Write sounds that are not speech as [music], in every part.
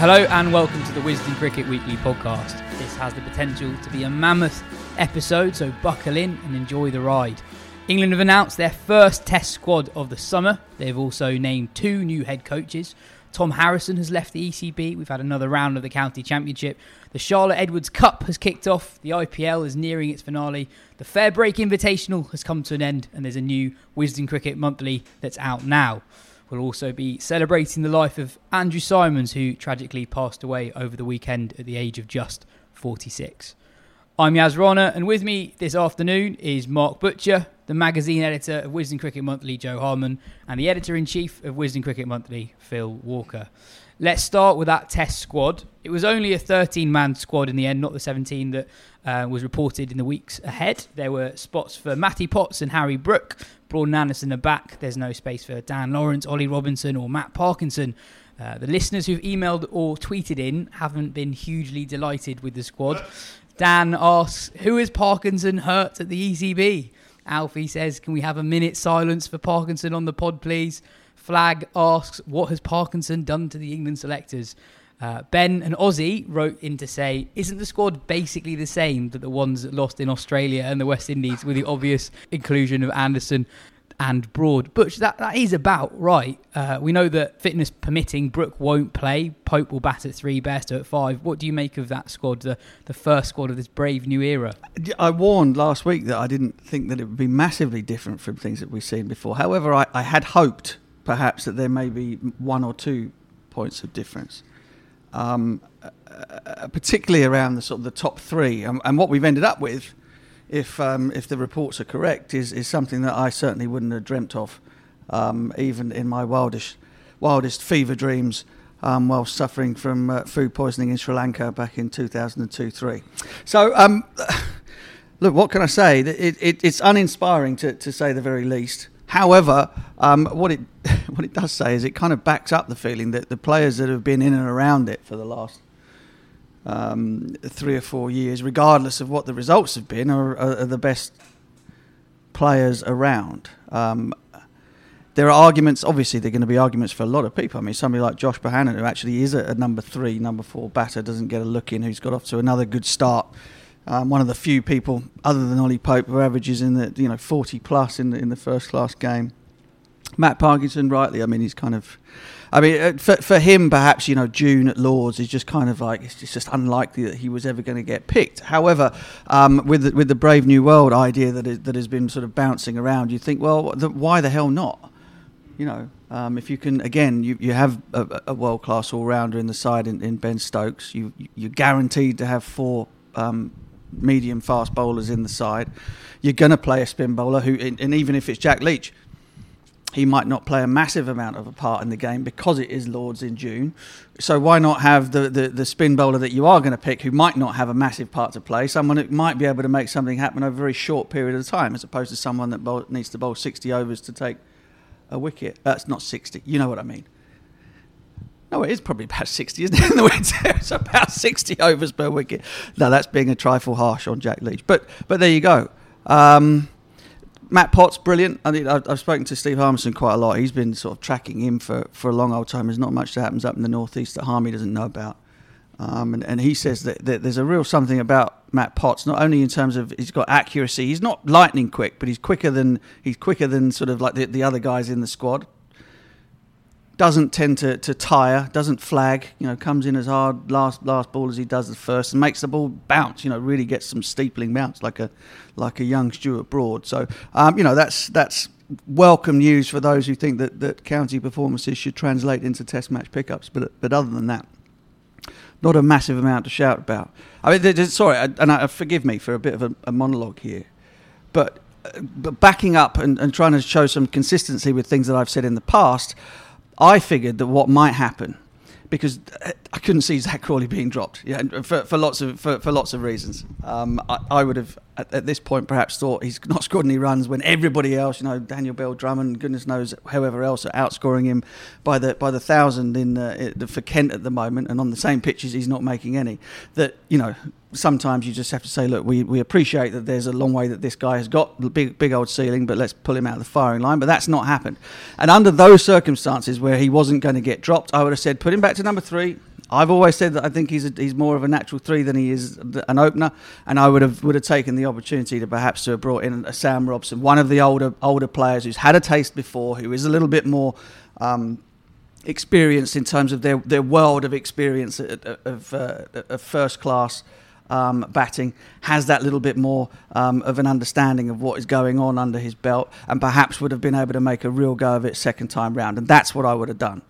Hello and welcome to the Wisden Cricket Weekly podcast. This has the potential to be a mammoth episode, so buckle in and enjoy the ride. England have announced their first test squad of the summer. They've also named two new head coaches. Tom Harrison has left the ECB. We've had another round of the County Championship. The Charlotte Edwards Cup has kicked off. The IPL is nearing its finale. The Fair Break Invitational has come to an end, and there's a new Wisden Cricket Monthly that's out now. We'll also be celebrating the life of Andrew Symonds, who tragically passed away over the weekend at the age of just 46. I'm Yas Rana, and with me this afternoon is Mark Butcher, the magazine editor of Wisden Cricket Monthly, Jo Harman, and the editor in chief of Wisden Cricket Monthly, Phil Walker. Let's start with that test squad. It was only a 13 man squad in the end, not the 17 that uh, was reported in the weeks ahead. There were spots for Matty Potts and Harry Brook. Braun Anderson are back. There's no space for Dan Lawrence, Ollie Robinson, or Matt Parkinson. Uh, the listeners who've emailed or tweeted in haven't been hugely delighted with the squad. Dan asks, Who is Parkinson hurt at the ECB? Alfie says, Can we have a minute silence for Parkinson on the pod, please? Flag asks, What has Parkinson done to the England selectors? Uh, ben and Ozzy wrote in to say, Isn't the squad basically the same that the ones that lost in Australia and the West Indies with the obvious inclusion of Anderson and Broad? Butch, that, that is about right. Uh, we know that fitness permitting, Brook won't play. Pope will bat at three, Bairstow at five. What do you make of that squad, the, the first squad of this brave new era? I warned last week that I didn't think that it would be massively different from things that we've seen before. However, I, I had hoped perhaps that there may be one or two points of difference, um, uh, particularly around the sort of the top three. Um, and what we've ended up with, if um, if the reports are correct, is is something that I certainly wouldn't have dreamt of, um, even in my wildest wildest fever dreams. Um, while suffering from uh, food poisoning in Sri Lanka back in 2002-3. So, um, [sighs] look, what can I say? It, it, it's uninspiring to, to say the very least. However, um, what it [laughs] what it does say is it kind of backs up the feeling that the players that have been in and around it for the last um, three or four years, regardless of what the results have been, are, are, the best players around. Um, there are arguments, obviously, there are going to be arguments for a lot of people. I mean, somebody like Josh Bohannon, who actually is a, a number three, number four batter, doesn't get a look in, who's got off to another good start. Um, one of the few people, other than Ollie Pope, who averages in the you know 40 plus in the, in the first class game. Matt Parkinson, rightly, I mean, he's kind of. I mean, uh, for, for him, perhaps, you know, June at Lords is just kind of like, it's just, unlikely that he was ever going to get picked. However, um, with, the, with the Brave New World idea that, is, that has been sort of bouncing around, you think, well, the, why the hell not? You know, um, if you can, again, you, you have a, a world class all rounder in the side in, in Ben Stokes, you, you're guaranteed to have four um, medium fast bowlers in the side. You're going to play a spin bowler who, and even if it's Jack Leach, he might not play a massive amount of a part in the game because it is Lords in June. So why not have the, the, the spin bowler that you are going to pick who might not have a massive part to play, someone that might be able to make something happen over a very short period of time as opposed to someone that bowl, needs to bowl 60 overs to take a wicket. That's not 60. You know what I mean. No, it is probably about 60, isn't it, in the winter? [laughs] It's about 60 overs per wicket. No, that's being a trifle harsh on Jack Leach. But but there you go. Um, Matt Potts, brilliant. I think I've, I've spoken to Steve Harmison quite a lot. He's been sort of tracking him for, for a long old time. There's not much that happens up in the northeast that Harmy doesn't know about. Um, and, and he says that, that there's a real something about Matt Potts, not only in terms of he's got accuracy, he's not lightning quick, but he's quicker than he's quicker than sort of like the, the other guys in the squad doesn't tend to, to tire, doesn't flag, you know, comes in as hard last last ball as he does the first and makes the ball bounce, you know, really gets some steepling bounce like a like a young Stuart Broad. So um, you know, that's that's welcome news for those who think that, that county performances should translate into test match pickups. But but other than that, not a massive amount to shout about. I mean, sorry, and I, forgive me for a bit of a, a monologue here, but uh, but backing up and, and trying to show some consistency with things that I've said in the past, I figured that what might happen, because I couldn't see Zak Crawley being dropped, yeah, for, for lots of for, for lots of reasons. Um, I, I would have at, at this point perhaps thought he's not [laughs] scored any runs when everybody else, you know, Daniel Bell-Drummond, goodness knows whoever else are outscoring him by the by the thousand in uh, for Kent at the moment, and on the same pitches he's not making any. That you know sometimes you just have to say, look, we, we appreciate that there's a long way that this guy has got, the big big old ceiling, but let's pull him out of the firing line. But that's not happened. And under those circumstances where he wasn't going to get dropped, I would have said, put him back to number three. I've always said that I think he's a, he's more of a natural three than he is an opener, and I would have would have taken the opportunity to perhaps to have brought in a Sam Robson, one of the older older players who's had a taste before, who is a little bit more. Um, experienced in terms of their, their world of experience of, uh, of first class um, batting has that little bit more um, of an understanding of what is going on under his belt and perhaps would have been able to make a real go of it second time round. And that's what I would have done.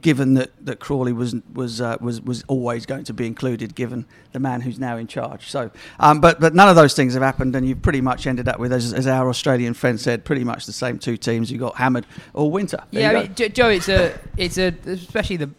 Given that, that Crawley was was uh, was was always going to be included, given the man who's now in charge. So, um, but but none of those things have happened, and you've pretty much ended up with, as, as our Australian friend said, pretty much the same two teams. You got hammered all winter. There yeah, I mean, Jo- Joe, it's a, it's a, especially the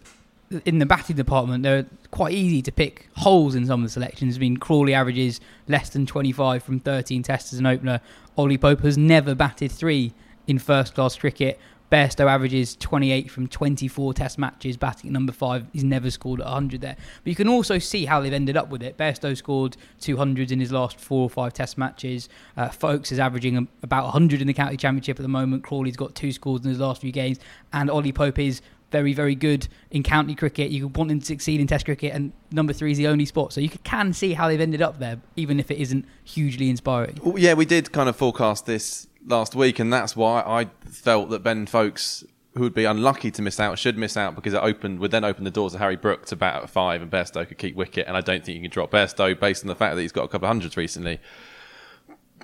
in the batting department, they're quite easy to pick holes in some of the selections. I mean, Crawley averages less than 25 from 13 tests as an opener. Ollie Pope has never batted three in first class cricket. Bairstow averages 28 from 24 test matches, batting at number five. He's never scored 100 there. But you can also see how they've ended up with it. Bairstow scored 200s in his last four or five test matches. Uh, Foakes is averaging about 100 in the county championship at the moment. Crawley's got two scores in his last few games. And Ollie Pope is very, very good in county cricket. You want him to succeed in Test cricket, and number three is the only spot. So you can see how they've ended up there, even if it isn't hugely inspiring. Well, yeah, we did kind of forecast this last week, and that's why I felt that Ben Foakes, who would be unlucky to miss out, should miss out because it opened would then open the doors to Harry Brook to bat at five, and Bairstow could keep wicket. And I don't think you can drop Bairstow based on the fact that he's got a couple of hundreds recently.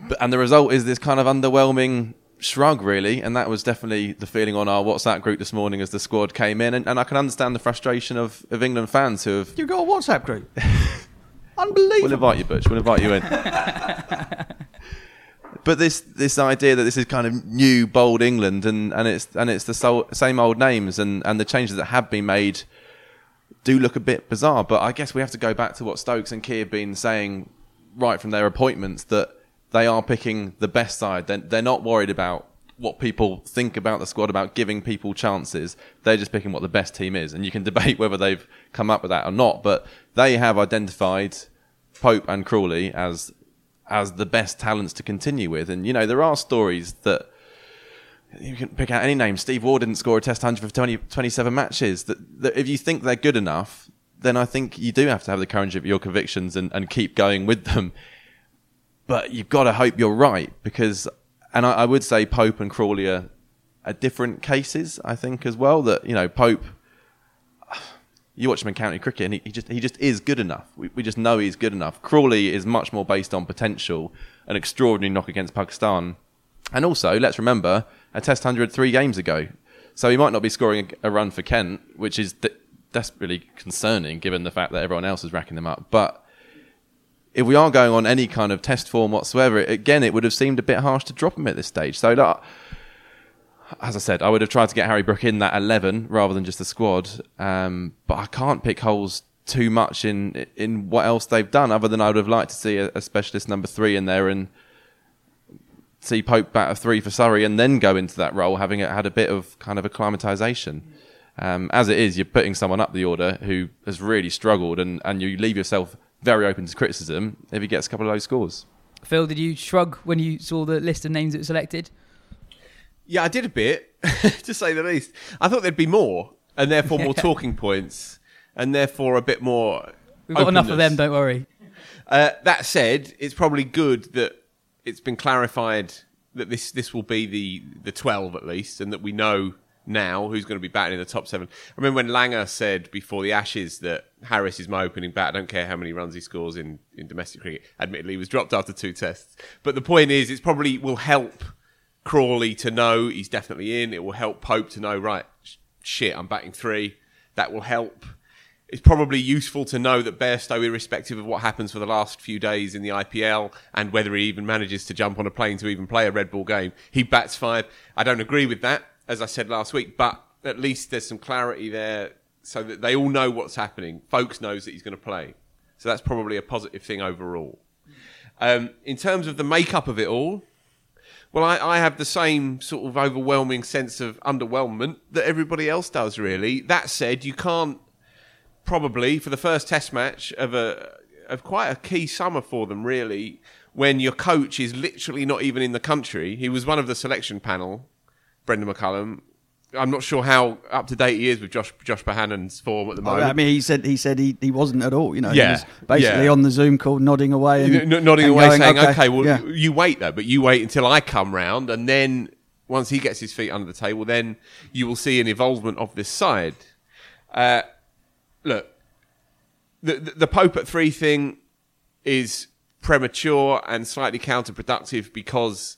But, and the result is this kind of underwhelming shrug, really, and that was definitely the feeling on our WhatsApp group this morning as the squad came in, and, and I can understand the frustration of, of England fans who have. You've got a WhatsApp group. [laughs] Unbelievable. We'll invite you, Butch. We'll invite you in. [laughs] but this this idea that this is kind of new, bold England, and, and it's and it's the same old names, and, and the changes that have been made do look a bit bizarre. But I guess we have to go back to what Stokes and Key have been saying right from their appointments that they are picking the best side. They're, they're not worried about what people think about the squad, about giving people chances. They're just picking what the best team is. And you can [laughs] debate whether they've come up with that or not, but they have identified Pope and Crawley as as the best talents to continue with. And, you know, there are stories that you can pick out any name. Steve Waugh didn't score a test 100 for 20, 27 matches. That, that if you think they're good enough, then I think you do have to have the courage of your convictions and, and keep going with them. But you've got to hope you're right because, and I, I would say Pope and Crawley are, are different cases, I think, as well. That, you know, Pope, you watch him in county cricket and he, he just he just is good enough. We, we just know he's good enough. Crawley is much more based on potential, an extraordinary knock against Pakistan. And also, let's remember, a test hundred three games ago. So he might not be scoring a, a run for Kent, which is de- desperately concerning given the fact that everyone else is racking them up. But if we are going on any kind of test form whatsoever, again, it would have seemed a bit harsh to drop him at this stage. So, as I said, I would have tried to get Harry Brook in that eleven rather than just the squad. Um, but I can't pick holes too much in in what else they've done, other than I would have liked to see a, a specialist number three in there and see Pope bat a three for Surrey and then go into that role, having had a bit of kind of acclimatisation. Um, as it is, you're putting someone up the order who has really struggled, and, and you leave yourself very open to criticism if he gets a couple of low scores. Phil, did you shrug when you saw the list of names that were selected? Yeah, I did a bit, [laughs] to say the least. I thought there'd be more, and therefore more [laughs] talking points, and therefore a bit more. We've got enough of them, don't worry. Uh, that said, it's probably good that it's been clarified that this this will be the the twelve at least, and that we know now who's going to be batting in the top seven. I remember when Langer said before the Ashes that Harris is my opening bat. I don't care how many runs he scores in, in domestic cricket. Admittedly, he was dropped after two tests, but the point is, it's probably will help Crawley to know he's definitely in. It will help Pope to know right. sh- Shit, I'm batting three. That will help it's probably useful to know that Bairstow, irrespective of what happens for the last few days in the IPL and whether he even manages to jump on a plane to even play a red ball game, he bats five. I don't agree with that, as I said last week, but at least there's some clarity there so that they all know what's happening. Foakes knows that he's going to play. So that's probably a positive thing overall. Um, in terms of the makeup of it all, well, I, I have the same sort of overwhelming sense of underwhelmment that everybody else does, really. That said, you can't probably for the first test match of a of quite a key summer for them really when your coach is literally not even in the country he was one of the selection panel Brendon McCullum I'm not sure how up to date he is with Josh Josh Bohannon's form at the Oh, moment I mean, he said he said he, he wasn't at all. You know, Yeah, he was basically yeah. on the Zoom call, nodding away, and N- nodding and away going, saying okay, well yeah. you wait though but you wait until I come round and then once he gets his feet under the table then you will see an involvement of this side uh, look the, the the Pope at three thing is premature and slightly counterproductive because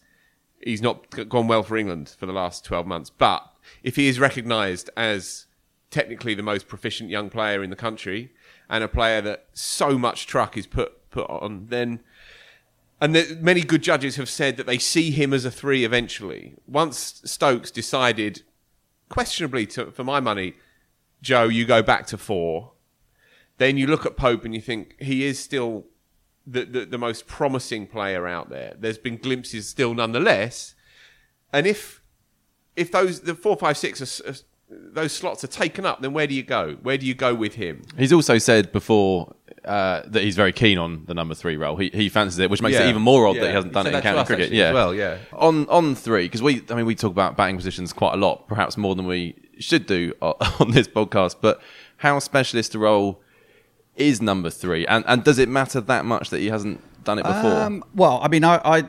he's not gone well for England for the last 12 months. But if he is recognised as technically the most proficient young player in the country and a player that so much truck is put put on, then and the, many good judges have said that they see him as a three eventually. Once Stokes decided, questionably to, for my money, Joe, you go back to four. Then you look at Pope and you think he is still the, the, the most promising player out there. There's been glimpses still nonetheless. And if if those the four, five, six are, are, those slots are taken up, then where do you go? Where do you go with him? He's also said before uh, that he's very keen on the number three role. He, he fancies it, which makes Yeah. it even more odd that he hasn't done said it in that county cricket. actually Yeah, as well, yeah. On on three because we, I mean, we talk about batting positions quite a lot, perhaps more than we should do [laughs] on this podcast. But how specialist a role is number three, and and does it matter that much that he hasn't done it before? Um, well, I mean, I, I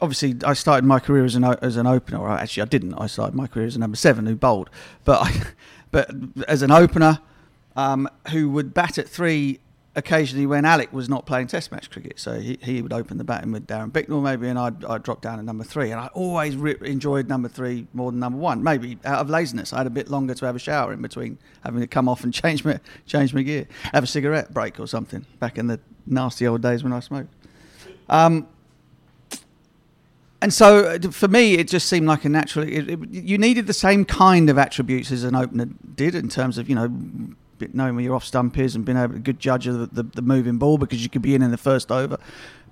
obviously I started my career as an as an opener. Or actually, I didn't. I started my career as a number seven who bowled, but I, [laughs] but as an opener um, who would bat at three occasionally when Alec was not playing Test match cricket. So he, he would open the batting with Darren Bicknell maybe, and I'd, I'd drop down to number three. And I always re- enjoyed number three more than number one. Maybe out of laziness, I had a bit longer to have a shower in between having to come off and [laughs] change my change my gear, have a cigarette break or something. Back in the nasty old days when I smoked. Um, and so uh, for me, it just seemed like a natural. It, it, you needed the same kind of attributes as an opener did in terms of you know knowing where your off stump is and being able to good judge of the, the, the moving ball because you could be in in the first over.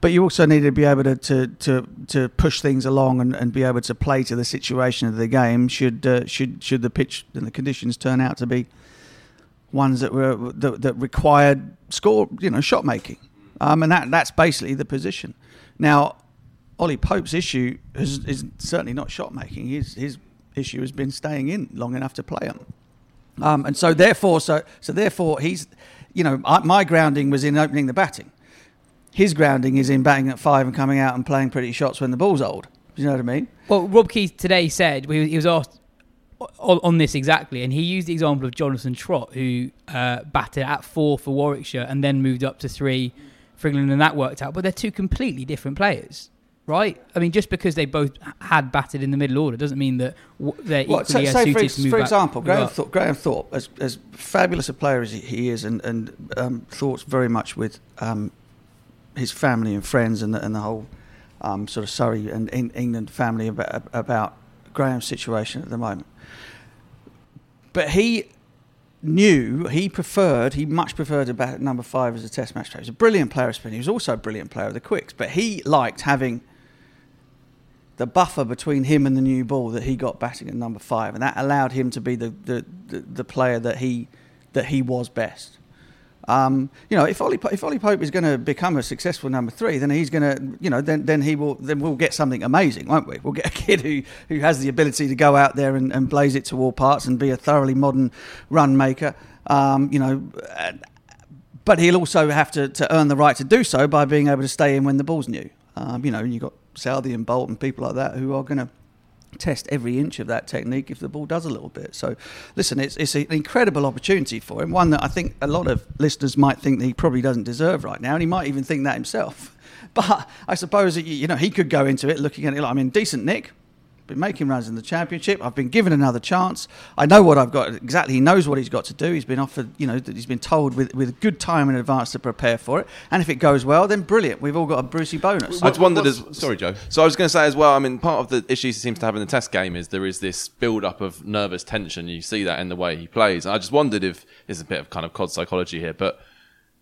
But you also needed to be able to to, to, to push things along and, and be able to play to the situation of the game should uh, should should the pitch and the conditions turn out to be ones that were that, that required score, you know, shot making, um, and that that's basically the position. Now, Ollie Pope's issue is, is certainly not shot making. His his issue has been staying in long enough to play them, um, and so therefore, so so therefore, he's, you know, my grounding was in opening the batting. His grounding is in batting at five and coming out and playing pretty shots when the ball's old. Do you know what I mean? Well, Rob Key today said he was- asked on, on this exactly, and he used the example of Jonathan Trott, who uh, batted at four for Warwickshire and then moved up to three for England, and that worked out. But they're two completely different players, right? I mean, just because they both had batted in the middle order doesn't mean that w- they're Well, equally so- as suited for, to move for example, Graham. Thorpe, Graham Thorpe, as, as fabulous a player as he- is, and, and um, Thorpe's very much with um, his family and friends and the, and the whole um, sort of Surrey and in England family about, about Graham's situation at the moment. But he knew he preferred, he much preferred about number five as a test match player. He was a brilliant player of spin. He was also a brilliant player of the quicks, but he liked having the buffer between him and the new ball that he got batting at number five, and that allowed him to be the, the, the, the player that he that he was best. Um, you know, if Ollie, if Ollie Pope is going to become a successful number three, then he's going to, you know, then, then he will, then we'll get something amazing, won't we? We'll get a kid who, who has the ability to go out there and, and blaze it to all parts and be a thoroughly modern run maker. Um, you know, but he'll also have to, to earn the right to do so by being able to stay in when the ball's new. Um, you know, you've got Southee and Boult and people like that who are going to test every inch of that technique if the ball does a little bit. So, listen, it's, it's an incredible opportunity for him, one that I think a lot of listeners might think that he probably doesn't deserve right now, and he might even think that himself. [laughs] But I suppose, you know, he could go into it looking at it like, I mean, decent Nick, been making runs in the championship. I've been given another chance. I know what I've got exactly. He knows what he's got to do. He's been offered, you know, that he's been told with with good time in advance to prepare for it. And if it goes well, then brilliant. We've all got a Brucey bonus. I wondered as sorry, Joe. So I was going to say as well. I mean, part of the issues he seems to have in the Test game is there is this build-up of nervous tension. You see that in the way he plays. And I just wondered if there's a bit of kind of cod psychology here, but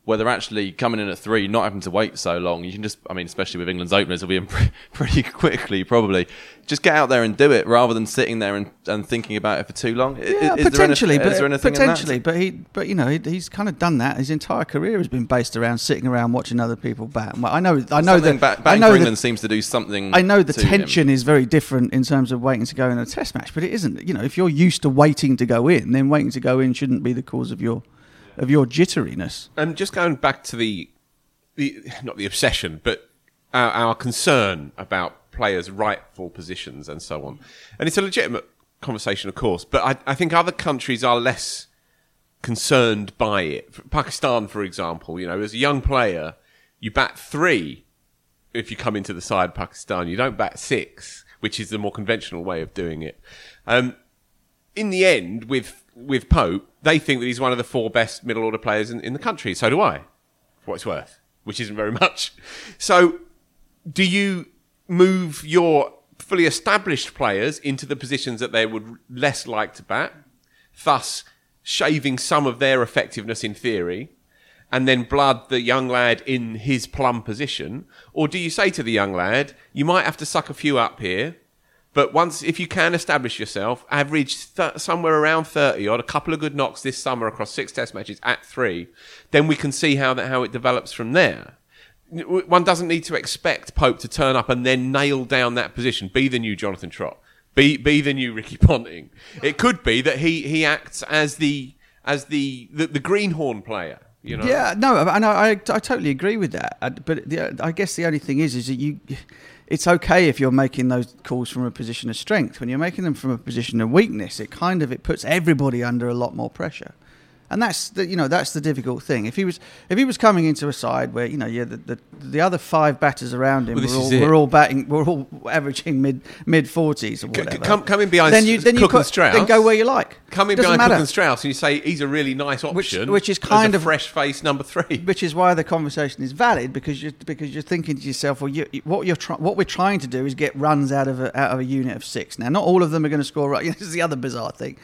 whether actually coming in at three, not having to wait so long, you can just, I mean, especially with England's openers, will be in [laughs] pre- pretty quickly, probably. Just get out there and do it rather than sitting there and, and thinking about it for too long. Yeah, is, potentially, there anything, is there but anything potentially, but he, but you know, he, he's kind of done that. His entire career has been based around sitting around watching other people bat. I know, I know Something that ba- I know that- England seems to do something. I know the to him. tension is very different in terms of waiting to go in a test match, but it isn't. You know, if you're used to waiting to go in, then waiting to go in shouldn't be the cause of your of your jitteriness. And just going back to the, the not the obsession, but our, our concern about players' rightful positions and so on. And it's a legitimate conversation, of course, but I, I think other countries are less concerned by it. Pakistan, for example, you know, as a young player, you bat three if you come into the side Pakistan. You don't bat six, which is the more conventional way of doing it. Um, in the end, with with Pope, they think that he's one of the four best middle order players in, in the country. So do I, for what it's worth, which isn't very [laughs] much. So, do you move your fully established players into the positions that they would less like to bat, thus shaving some of their effectiveness in theory? and then blood the young lad in his plum position? Or do you say to the young lad, you might have to suck a few up here, but once, if you can establish yourself, average th- somewhere around 30 odd, a couple of good knocks this summer across six test matches at three, then we can see how that, how it develops from there. One doesn't need to expect Pope to turn up and then nail down that position, be the new Jonathan Trott, be, be the new Ricky Ponting. It could be that he, he acts as the, as the, the, the greenhorn player. You know? Yeah, no, and I, I, I totally agree with that. But the, I guess the only thing is, is that you, it's okay if you're making those calls from a position of strength. When you're making them from a position of weakness, it kind of it puts everybody under a lot more pressure. And that's the you know that's the difficult thing. If he was if he was coming into a side where you know yeah the the, the other five batters around him Well, were, all, were all batting were all [laughs] averaging mid mid forties or C- whatever. come- come in behind then you then you Cook and Strauss. then go where you like. Come in Doesn't behind matter. Cook and Strauss and you say he's a really nice option, which is as kind of- fresh face number three. [laughs] which is why the conversation is valid because you because you're thinking to yourself, well, you, what you're try, what we're trying to do is get runs out of a, out of a unit of six. Now, not all of them are going to score right. [laughs] This is the other bizarre thing.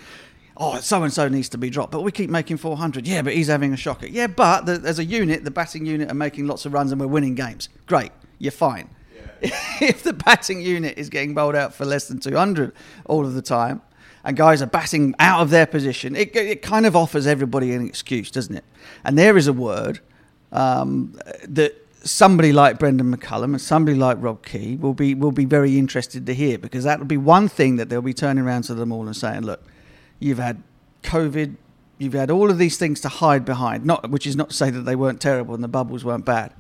Oh, so and so needs to be dropped, but we keep making 400. Yeah, but he's having a shocker. Yeah, but the, a unit, the batting unit are making lots of runs and we're winning games. Great, you're fine. [laughs] if the batting unit is getting bowled out for less than 200 all of the time, and guys are batting out of their position, it, it kind of offers everybody an excuse, doesn't it? And there is a word um, that somebody like Brendon McCullum and somebody like Rob Key will be will be very interested to hear because that will be one thing that they'll be turning around to them all and saying, look, you've had COVID, you've had all of these things to hide behind. Not which is not to say that they weren't terrible and the bubbles weren't bad.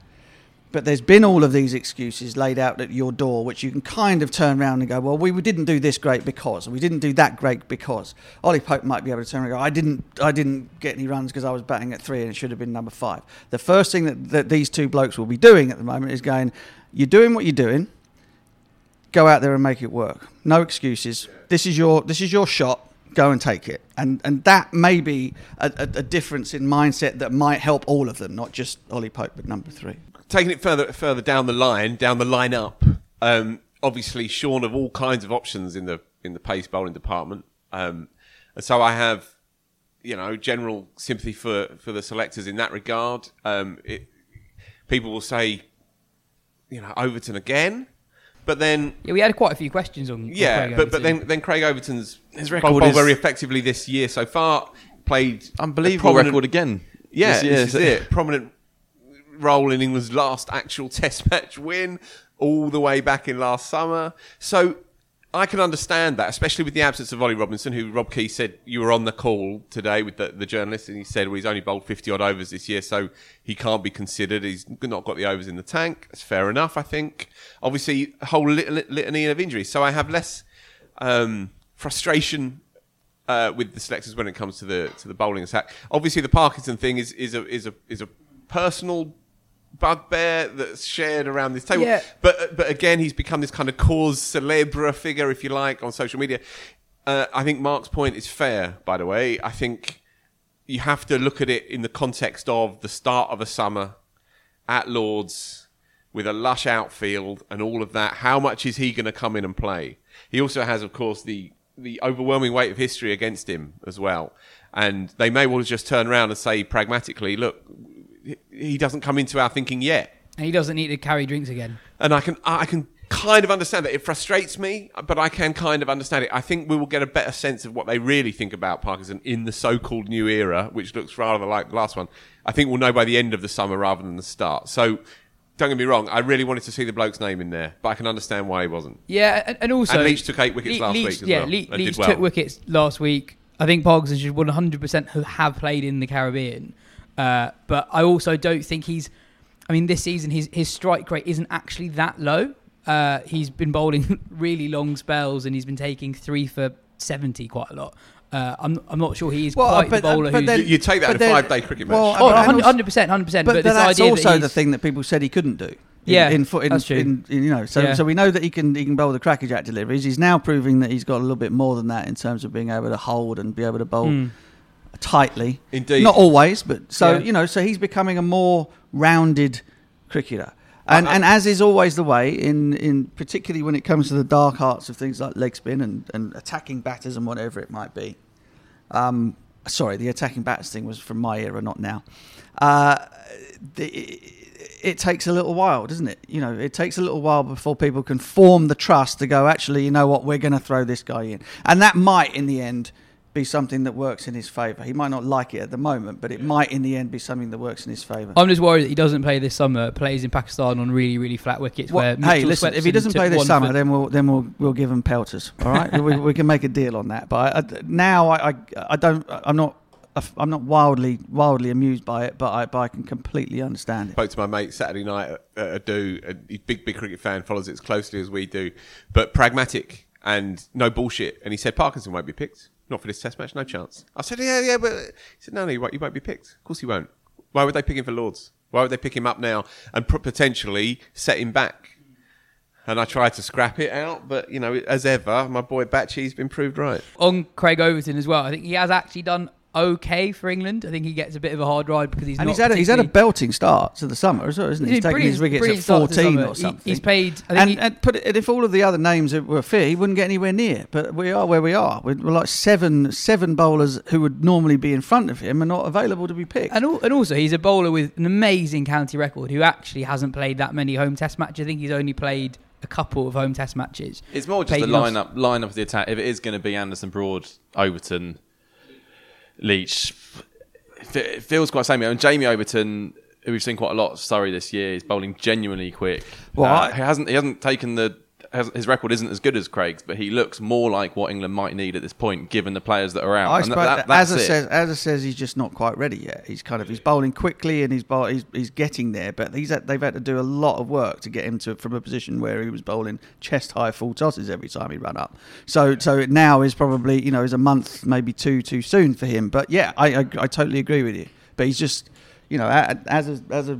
But there's been all of these excuses laid out at your door, which you can kind of turn around and go, well, we, didn't do this great because, we didn't do that great because. Ollie Pope might be able to turn around and go, I didn't, I didn't get any runs because I was batting at three and it should have been number five. The first thing that, that these two blokes will be doing at the moment is going, you're doing what you're doing, go out there and make it work. No excuses. This is your, this is your shot. Go and take it, and and that may be a, a, a difference in mindset that might help all of them, not just Ollie Pope, but number three. Taking it further further down the line, down the line up, um, obviously shorn of all kinds of options in the in the pace bowling department. Um, and so I have, you know, general sympathy for, for the selectors in that regard. Um, it, people will say, you know, Overton again. But then Yeah, we had quite a few questions on. on yeah, Craig but but then then Craig Overton's His record bowled is- very effectively this year so far. Played a Unbelievable prominent- record again. Yeah, this year. this is it. [laughs] Prominent role in England's last actual [laughs] Test match win, all the way back in last summer. So I can understand that, especially with the absence of Ollie Robinson, who Rob Key said you were on the call today with the, the journalist, and he said well, he's only bowled 50 odd overs this year, so he can't be considered. He's not got the overs in the tank. That's fair enough, I think. Obviously, a whole lit- lit- litany of injuries. So I have less um, frustration uh, with the selectors when it comes to the to the bowling attack. Obviously, the Parkinson thing is is a is a is a personal bugbear that's shared around this table. Yeah. But but again, he's become this kind of cause celebre figure, if you like, on social media. Uh, I think Mark's point is fair. By the way, I think you have to look at it in the context of the start of a summer at Lords with a lush outfield and all of that. How much is he going to come in and play? He also has, of course, the the overwhelming weight of history against him as well. And they may well just turn around and say pragmatically, look, he doesn't come into our thinking yet. and he doesn't need to carry drinks again. And I can I can kind of understand that. It frustrates me, but I can kind of understand it. I think we will get a better sense of what they really think about Parkinson in the so-called new era, which looks rather like the last one. I think we'll know by the end of the summer rather than the start. So don't get me wrong, I really wanted to see the bloke's name in there, but I can understand why he wasn't. Yeah, and, and also And Leach took eight wickets last Leach, week as yeah, well, Le- Leach well. took wickets last week. I think Parkinson should 100% have- have played in the Caribbean, uh, but I also don't think he's. I mean, this season his his strike rate isn't actually that low. Uh, he's been bowling [laughs] really long spells, and he's been taking three for 70 quite a lot. Uh, I'm I'm not sure he is Well, quite but- the bowler but who's. then- You- you take that but in a five-day cricket match. Well, Oh, and- and 100 also- percent, hundred percent. But, But this that's idea also that the thing that people said he couldn't do. In, Yeah, in, fo- in, that's true. in- in, you know, so Yeah. so we know that he can he can bowl the crackerjack deliveries. He's now proving that he's got a little bit more than that in terms of being able to hold and be able to bowl Hmm. Tightly. Indeed. not always, but so Yeah. you know, so he's becoming a more rounded cricketer. And, I- and as is always the way, in, in particularly when it comes to the dark arts of things like leg spin and, and attacking batters and whatever it might be, um, sorry, the attacking batters thing was from my era, not now. Uh, the, it takes a little while, doesn't it? You know, it takes a little while before people can form the trust to go, actually, you know what, we're going to throw this guy in. And that might, in the end, be something that works in his favour. He might not like it at the moment, but it might, in the end, be something that works in his favour. I'm just worried that he doesn't play this summer. Plays in Pakistan on really, really flat wickets. Well, where hey, Mitchell listen, if he doesn't play this summer, then we'll then we'll we'll give him pelters. All right, we, we can make a deal on that. But I, I, now I, I I don't I'm not I'm not wildly wildly amused by it, but I but I can completely understand it. spoke to my mate Saturday night at, at a do. A he's a big, big cricket fan, follows it as closely as we do, but pragmatic and no bullshit. And he said Parkinson won't be picked. Not for this test match, no chance. I said, yeah, yeah, but he said, no, no, you won't, you won't be picked. Of course he won't. Why would they pick him for Lords? Why would they pick him up now and potentially set him back? And I tried to scrap it out, but you know, as ever, my boy Batchy's been proved right. on Craig Overton as well. I think he has actually done okay for England. I think he gets a bit of a hard ride because he's And not he's had a, he's had a belting start to the summer as well, isn't he? He's He's taken his wickets at start to the 14 summer. or He- something. he's played- I think and, he- and put it, and if all of the other names were fit, he wouldn't get anywhere near. But we are where we are. We're, we're like seven seven bowlers who would normally be in front of him are not available to be picked. And, al- and also, he's a bowler with an amazing county record who actually hasn't played that many home test matches. I think he's only played a couple of home test matches. It's more just the lost- lineup, lineup of the attack. If it is going to be Anderson, Broad, Overton, Leach, it feels quite samey. And Jamie Overton, who we've seen quite a lot of Surrey this year, is bowling genuinely quick. Well, Uh, I- he hasn't he hasn't taken the has, his record isn't as good as Craig's, but he looks more like what England might need at this point, given the players that are out. I And suppose that- that, Azza it. says Azza says he's just not quite ready yet. He's kind of he's bowling quickly and he's bowl, he's, he's getting there, but he's had, they've had to do a lot of work to get him to from a position where he was bowling chest high full tosses every time he ran up. So so now is probably you know is a month maybe two too soon for him. But yeah, I I, I totally agree with you. But he's just you know as a, as a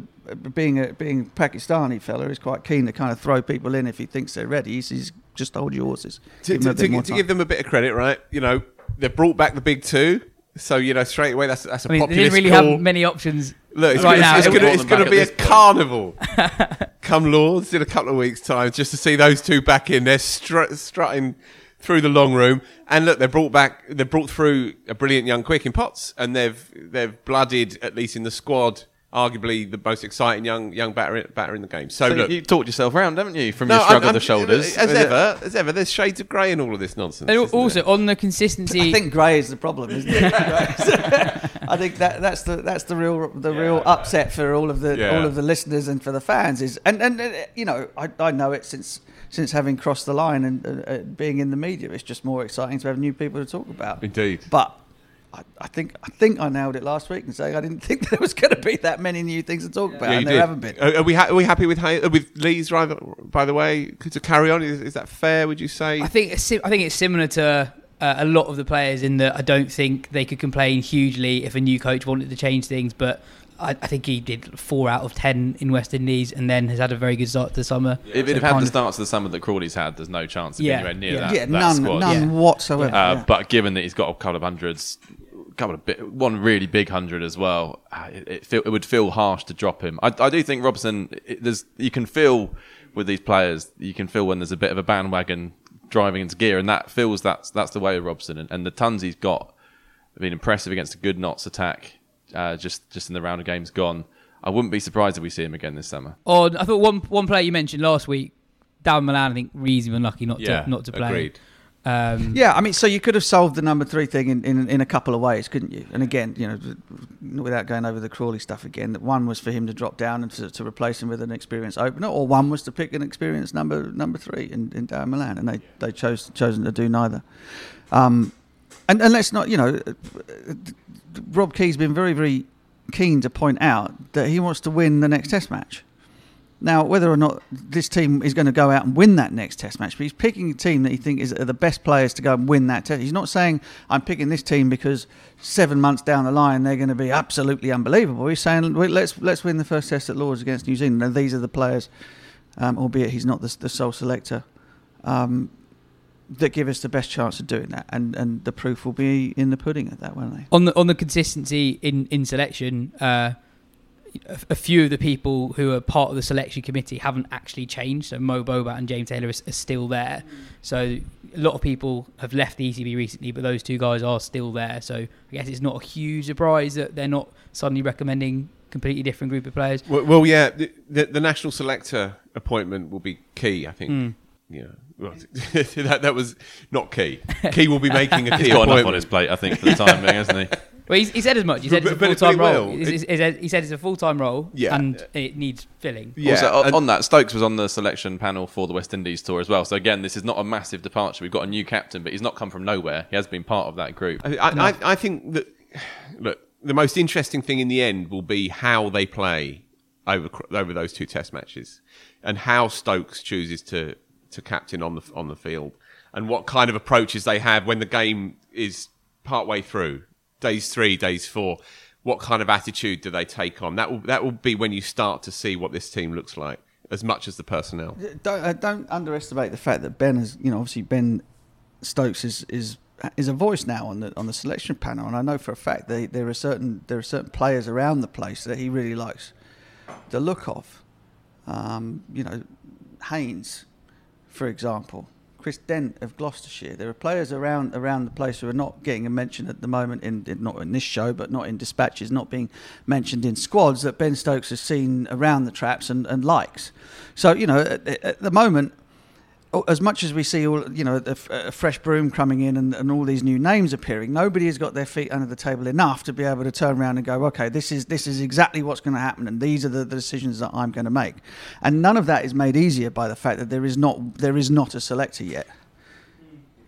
being a being a Pakistani fella is quite keen to kind of throw people in if he thinks they're ready. He's, he's just hold your horses. to, Give to, bit to, to give them a bit of credit, right? You know, they've brought back the big two, so you know straight away that's that's a I mean, they didn't really call. have many options Look, it's right gonna, now. it's gonna, it's gonna be a at this point. carnival. [laughs] Come Lords in a couple of weeks' time, just to see those two back in. They're str- strutting through the long room. And look, they brought back, they brought through a brilliant young quick in Potts, and they've they've blooded at least in the squad. Arguably the most exciting young young batter, batter in the game. So, So look, you talked yourself round, haven't you, from No, your I'm- shrug of I'm- the shoulders? As ever, as ever, there's shades of grey in all of this nonsense. And also there? on the consistency. I think grey is the problem, isn't it? [laughs] [laughs] I think that that's the that's the real the real upset for all of the Yeah. all of the listeners and for the fans is and and uh, you know I, I know it since since having crossed the line and uh, uh, being in the media it's just more exciting to have new people to talk about. Indeed. But I, I think I think I nailed it last week and saying I didn't [laughs] think there was going to be that many new things to talk about, Yeah, and there did. haven't been. Are, are we ha- are we happy with Hay- with Lee's drive? By the way, to carry on is, is that fair? Would you say? I think it's, sim- I think it's similar to uh, a lot of the players in that I don't think they could complain hugely if a new coach wanted to change things, but. I, I think he did four out of ten in West Indies, and then has had a very good start to the summer. If So it had kind the starts of the summer that Crawley's had, there's no chance of Yeah, anywhere near yeah. that. yeah, that none squad. none Yeah. whatsoever. Uh, yeah. But given that he's got a couple of hundreds, a couple of bit, one really big hundred as well, uh, it, it, feel, it would feel harsh to drop him. I, I do think Robson. It, there's you can feel with these players, you can feel when there's a bit of a bandwagon driving into gear, and that feels that's that's the way of Robson. And, and the tons he's got have been impressive against a good Notts attack. Uh, just just in the round of games gone, I wouldn't be surprised if we see him again this summer. Oh, I thought one one player you mentioned last week, Darren Milan, I think reasonably unlucky not Yeah, to not to play. agreed. Um, Yeah, I mean, so you could have solved the number three thing in, in, in a couple of ways, couldn't you? And again, you know, without going over the Crawley stuff again, that one was for him to drop down and to, to replace him with an experienced opener, or one was to pick an experienced number number three in, in Darren Milan, and they they chose chosen to do neither. Um, and and let's not, you know, Rob Key's been very very keen to point out that he wants to win the next Test match. Now, whether or not this team is going to go out and win that next Test match, but he's picking a team that he thinks is are the best players to go and win that Test. He's not saying I'm picking this team because seven months down the line they're going to be absolutely unbelievable. He's saying let's let's win the first Test at Lords against New Zealand, and these are the players, um, albeit he's not the, the sole selector, um, that give us the best chance of doing that. And and the proof will be in the pudding at that, won't they? on the on the consistency in in selection, uh, a, a few of the people who are part of the selection committee haven't actually changed. So Mo Bobat and James Taylor are, are still there. So a lot of people have left the ECB recently, but those two guys are still there. So I guess it's not a huge surprise that they're not suddenly recommending completely different group of players. Well, well yeah, the, the, the national selector appointment will be key. I think. Mm. Yeah, well, [laughs] that that was not key. Key will be [laughs] making a key He's got enough on his plate, I think, for the time being, hasn't he? [laughs] Well, he's, he said as much. He said But- it's a full time role. He said- he said it's a full time role, Yeah. and it needs filling. Yeah, also, on, and- on that, Stokes was on the selection panel for the West Indies tour as well. So again, this is not a massive departure. We've got a new captain, but he's not come from nowhere. He has been part of that group. I, I, I, I think that look, the most interesting thing in the end will be how they play over over those two Test matches, and how Stokes chooses to to captain on the on the field, and what kind of approaches they have when the game is part way through, days three, days four. What kind of attitude do they take on? That will that will be when you start to see what this team looks like, as much as the personnel. don't, uh, don't underestimate the fact that Ben has, you know, obviously Ben Stokes is is is a voice now on the on the selection panel, and I know for a fact that there are certain there are certain players around the place that he really likes the look of. Um, you know, Haynes, for example, Chris Dent of Gloucestershire. There are players around around the place who are not getting a mention at the moment in, in not in this show, but not in dispatches, not being mentioned in squads that Ben Stokes has seen around the traps and, and likes. So you know, at, at the moment, as much as we see all you know a, a fresh broom coming in and, and all these new names appearing, nobody has got their feet under the table enough to be able to turn around and go, okay, this is this is exactly what's going to happen, and these are the, the decisions that I'm going to make. And none of that is made easier by the fact that there is not there is not a selector yet.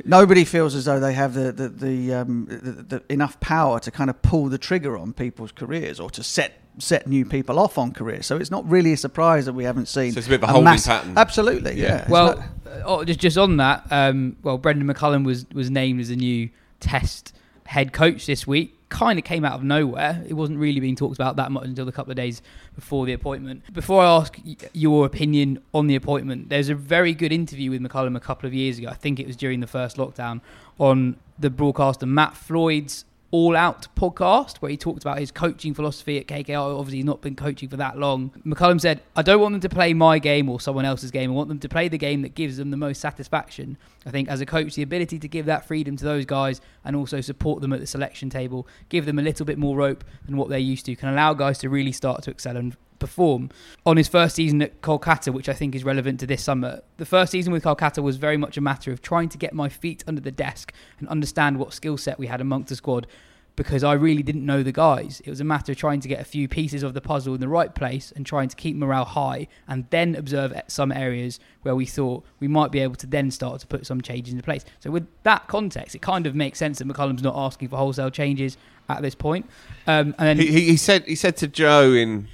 Nobody feels as though they have the the, the, um, the, the enough power to kind of pull the trigger on people's careers or to set set new people off on careers. So it's not really a surprise that we haven't seen. So it's a bit of a holding mass- pattern. Absolutely, Yeah. yeah. Well, oh, just just on that, um, well, Brendon McCullum was was named as a new Test head coach this week. Kind of came out of nowhere. It wasn't really being talked about that much until a couple of days before the appointment. Before I ask your opinion on the appointment, there's a very good interview with McCullum a couple of years ago. I think it was during the first lockdown on the broadcaster Matt Floyd's All Out podcast where he talked about his coaching philosophy at KKR. Obviously, he's not been coaching for that long. McCullum said, I don't want them to play my game or someone else's game. I want them to play the game that gives them the most satisfaction. I think as a coach, the ability to give that freedom to those guys and also support them at the selection table, give them a little bit more rope than what they're used to, can allow guys to really start to excel and perform. On his first season at Kolkata, which I think is relevant to this summer, the first season with Kolkata was very much a matter of trying to get my feet under the desk and understand what skill set we had amongst the squad because I really didn't know the guys. It was a matter of trying to get a few pieces of the puzzle in the right place and trying to keep morale high and then observe at some areas where we thought we might be able to then start to put some changes into place. So, with that context, it kind of makes sense that McCullum's not asking for wholesale changes at this point. Um, and then He, he, he said he said to Joe in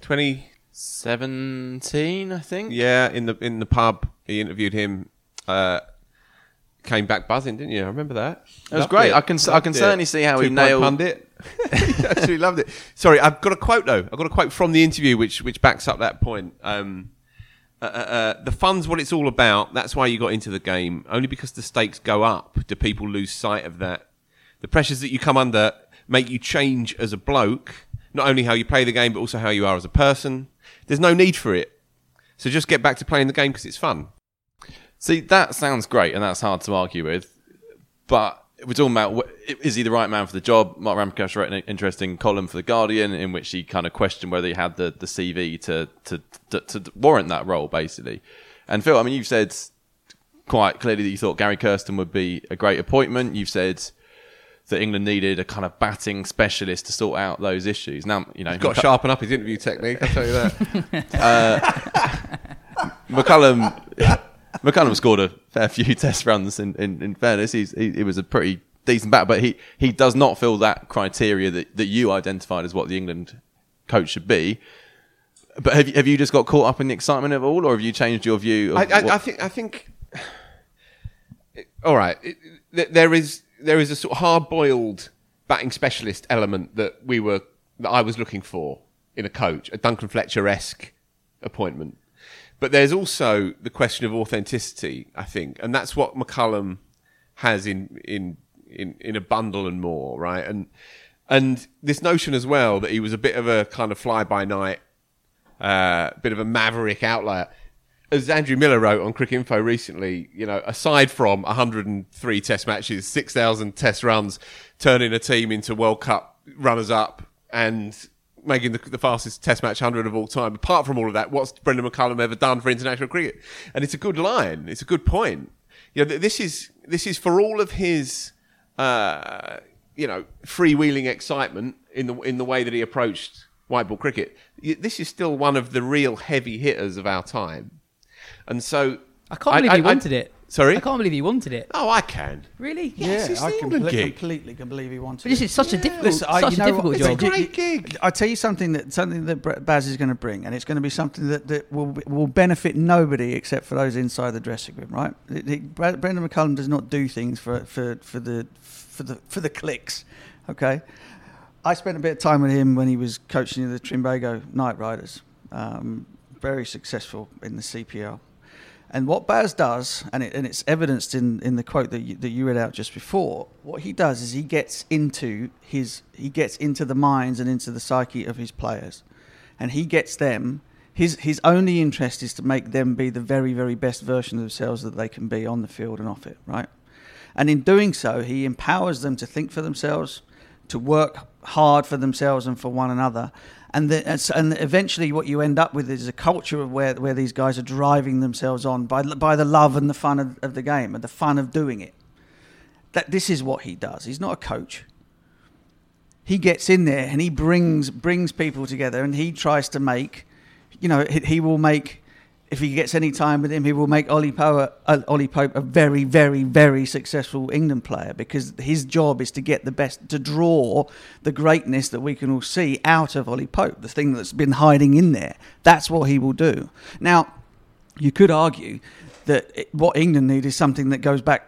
twenty 17, I think. yeah in the in the pub he interviewed him. Uh, came back buzzing, didn't you? I remember that. It was Loved great. it. I can I can it. certainly see how he Two-point nailed. pundit. [laughs] He Actually loved it. Sorry, I've got a quote though. I've got a quote from the interview which which backs up that point. Um, uh, uh, uh, the fun's what it's all about. That's why you got into the game. Only because the stakes go up do people lose sight of that. The pressures that you come under make you change as a bloke, not only how you play the game, but also how you are as a person. There's no need for it. So just get back to playing the game because it's fun. See, that sounds great, and that's hard to argue with. But we're talking about is he the right man for the job? Mark Ramprakash wrote an interesting column for the Guardian in which he kind of questioned whether he had the, the CV to, to to to warrant that role, basically. And Phil, I mean, you've said quite clearly that you thought Gary Kirsten would be a great appointment. You've said that England needed a kind of batting specialist to sort out those issues. Now, you know, He's got to sharpen up his interview technique. I'll tell you that. Uh, [laughs] McCullum McCullum scored a fair few [laughs] test runs. In, in, in fairness, he's he, he was a pretty decent batter, but he, he does not fill that criteria that, that you identified as what the England coach should be. But have you, have you just got caught up in the excitement of all, or have you changed your view? Of I, I, I think. I think. [sighs] All right, it, there is there is a sort of hard-boiled batting specialist element that we were that I was looking for in a coach, a Duncan Fletcher-esque appointment. But there's also the question of authenticity, I think, and that's what McCullum has in in in, in a bundle and more, right? And and this notion as well that he was a bit of a kind of fly by night uh, bit of a maverick outlier. As Andrew Miller wrote on Cricinfo recently, you know, aside from 103 Test matches, 6,000 Test runs, turning a team into World Cup runners-up, and making the, the fastest Test match 100 of all time. Apart from all of that, what's Brendon McCullum ever done for international cricket? And it's a good line. It's a good point. You know, this is this is for all of his, uh, you know, freewheeling excitement in the in the way that he approached white ball cricket. This is still one of the real heavy hitters of our time, and so I can't believe he wanted it. Sorry, I can't believe he wanted it. Oh, I can. Really? Yes, it's I the England comple- gig. completely can believe he wanted. But this it. is such a difficult, Listen, I- such you a difficult what? job. It's a Great gig. I tell you something that something that Baz is going to bring, and it's going to be something that, that will will benefit nobody except for those inside the dressing room, right? It- it- Brendon McCullum does not do things for for for the for the for the clicks, okay? I spent a bit of time with him when he was coaching the Trinbago Knight Riders. Um, very successful in the CPL. And what Baz does, and, it, and it's evidenced in, in the quote that you, that you read out just before, what he does is he gets into his he gets into the minds and into the psyche of his players, and he gets them. His his only interest is to make them be the very very best version of themselves that they can be on the field and off it, right? And in doing so, he empowers them to think for themselves, to work hard for themselves and for one another. And, the, and eventually, what you end up with is a culture of where, where these guys are driving themselves on by, by the love and the fun of, of the game and the fun of doing it. That this is what he does. He's not a coach. He gets in there and he brings brings people together and he tries to make, you know, he, he will make if he gets any time with him, he will make Ollie Pope, uh, Ollie Pope a very, very, very successful England player because his job is to get the best, to draw the greatness that we can all see out of Ollie Pope, the thing that's been hiding in there. That's what he will do. Now, you could argue that it, what England need is something that goes back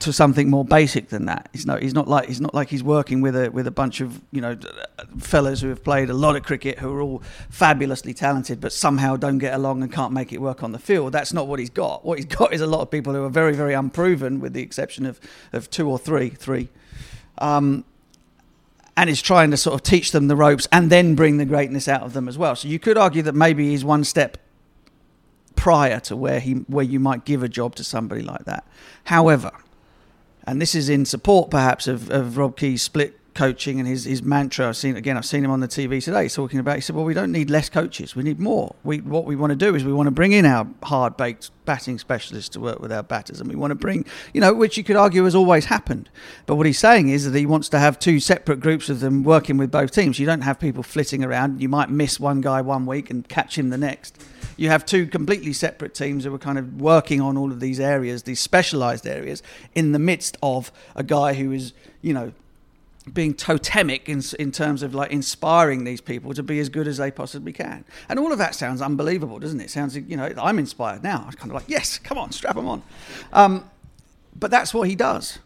to something more basic than that. He's not. He's not like. He's not like he's working with a with a bunch of you know fellas who have played a lot of cricket who are all fabulously talented, but somehow don't get along and can't make it work on the field. That's not what he's got. What he's [laughs] got is a lot of people who are very very unproven, with the exception of of two or three, three. Um, and is trying to sort of teach them the ropes and then bring the greatness out of them as well. So you could argue that maybe he's one step prior to where he where you might give a job to somebody like that. However, and this is in support perhaps of, of Rob Key's split coaching and his, his mantra. I've seen again. I've seen him on the TV today talking about. He said, "Well, we don't need less coaches. We need more. We what we want to do is we want to bring in our hard baked batting specialists to work with our batters, and we want to bring you know, which you could argue has always happened. But what he's saying is that he wants to have two separate groups of them working with both teams. You don't have people flitting around. You might miss one guy one week and catch him the next." You have two completely separate teams who are kind of working on all of these areas, these specialised areas, in the midst of a guy who is, you know, being totemic in, in terms of like inspiring these people to be as good as they possibly can. And all of that sounds unbelievable, doesn't it? Sounds, you know, I'm inspired now. I'm kind of like, yes, come on, strap them on. Um, but that's what he does.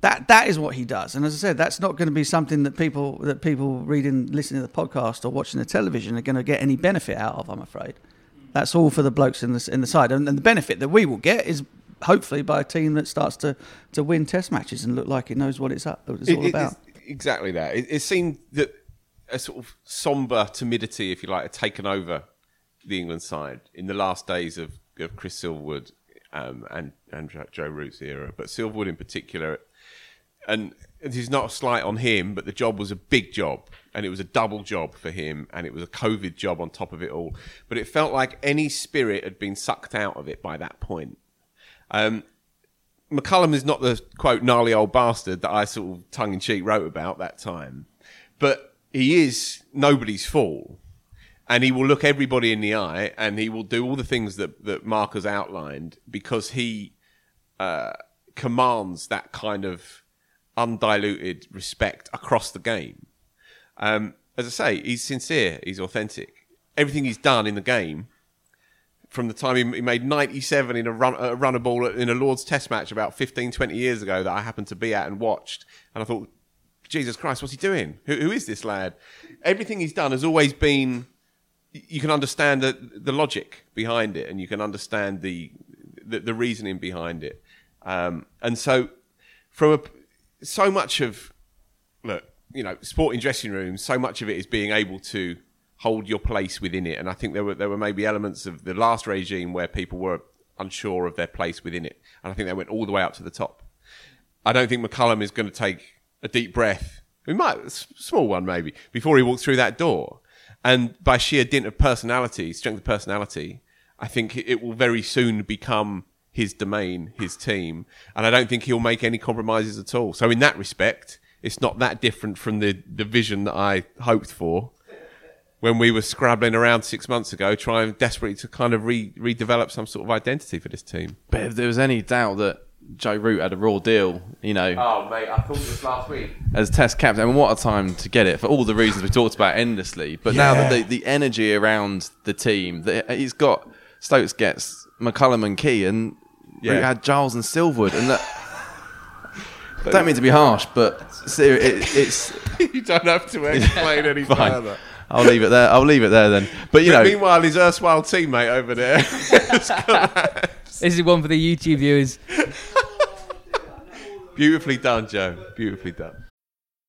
That that is what he does. And as I said, that's not going to be something that people that people reading, listening to the podcast or watching the television are going to get any benefit out of. I'm afraid. That's all for the blokes in the in the side, and, and the benefit that we will get is hopefully by a team that starts to, to win test matches and look like it knows what it's up, what it's all It- it- about. it's exactly that. It, it seemed that a sort of somber timidity, if you like, had taken over the England side in the last days of, of Chris Silverwood um, and and Joe Root's era, but Silverwood in particular. And this is not a slight on him, but the job was a big job, and it was a double job for him, and it was a COVID job on top of it all. But it felt like any spirit had been sucked out of it by that point. Um, McCullum is not the quote gnarly old bastard that I sort of tongue in cheek wrote about that time, but he is nobody's fool, and he will look everybody in the eye, and he will do all the things that that Mark has outlined because he uh, commands that kind of undiluted respect across the game. Um, as I say, he's sincere, he's authentic. Everything he's done in the game from the time he, made 97 in a, run, a runner ball in a Lord's Test match about 15, 20 years ago that I happened to be at and watched. And I thought, Jesus Christ, what's he doing? Who, who is this lad? Everything he's done has always been. You can understand the, the logic behind it, and you can understand the the, the reasoning behind it. Um, and so, from a, so much of look, you know, sporting dressing rooms, so much of it is being able to hold your place within it. And I think there were there were maybe elements of the last regime where people were unsure of their place within it, and I think they went all the way up to the top. I don't think McCullum is going to take a deep breath. We might a small one maybe before he walks through that door, and by sheer dint of personality, strength of personality, I think it will very soon become his domain, his team, and I don't think he'll make any compromises at all. So in that respect, it's not that different from the the vision that I hoped for when we were scrabbling around six months ago, trying desperately to kind of re- redevelop some sort of identity for this team. But if there was any doubt that Joe Root had a raw deal, you know, Oh, mate, I thought this last week. as Test captain, and what a time to get it for all the reasons we talked about endlessly. But now that the, the energy around the team, that he's got Stokes gets McCullum and Key, and Yeah. Root had Giles and Silverwood, and that. [laughs] I don't mean to be harsh, but it, it's [laughs] you don't have to explain any [laughs] further. I'll leave it there. I'll leave it there then. But you know, Meanwhile, his erstwhile teammate over there. [laughs] This is one for the YouTube viewers. Beautifully done, Joe. Beautifully done.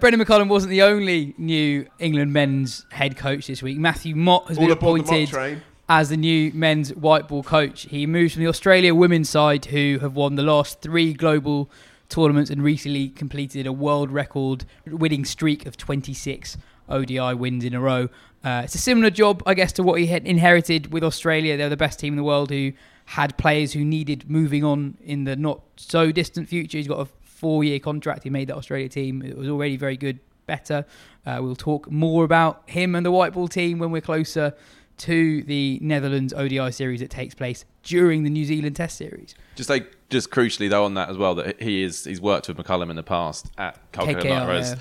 Brendon McCullum wasn't the only new England men's head coach this week. Matthew Mott has All been aboard the appointed as the new men's white ball coach. He moves from the Australia women's side, who have won the last three global tournaments and recently completed a world record winning streak of 26 ODI wins in a row. Uh, it's a similar job, I guess, to what he had inherited with Australia. They're the best team in the world who had players who needed moving on in the not so distant future. He's got a four year contract. He made that Australia team. It was already very good, better. Uh, we'll talk more about him and the white ball team when we're closer to the Netherlands ODI series that takes place during the New Zealand Test series. just like just crucially though on that as well that he is he's worked with McCullum in the past at Calcutta KKR, yeah.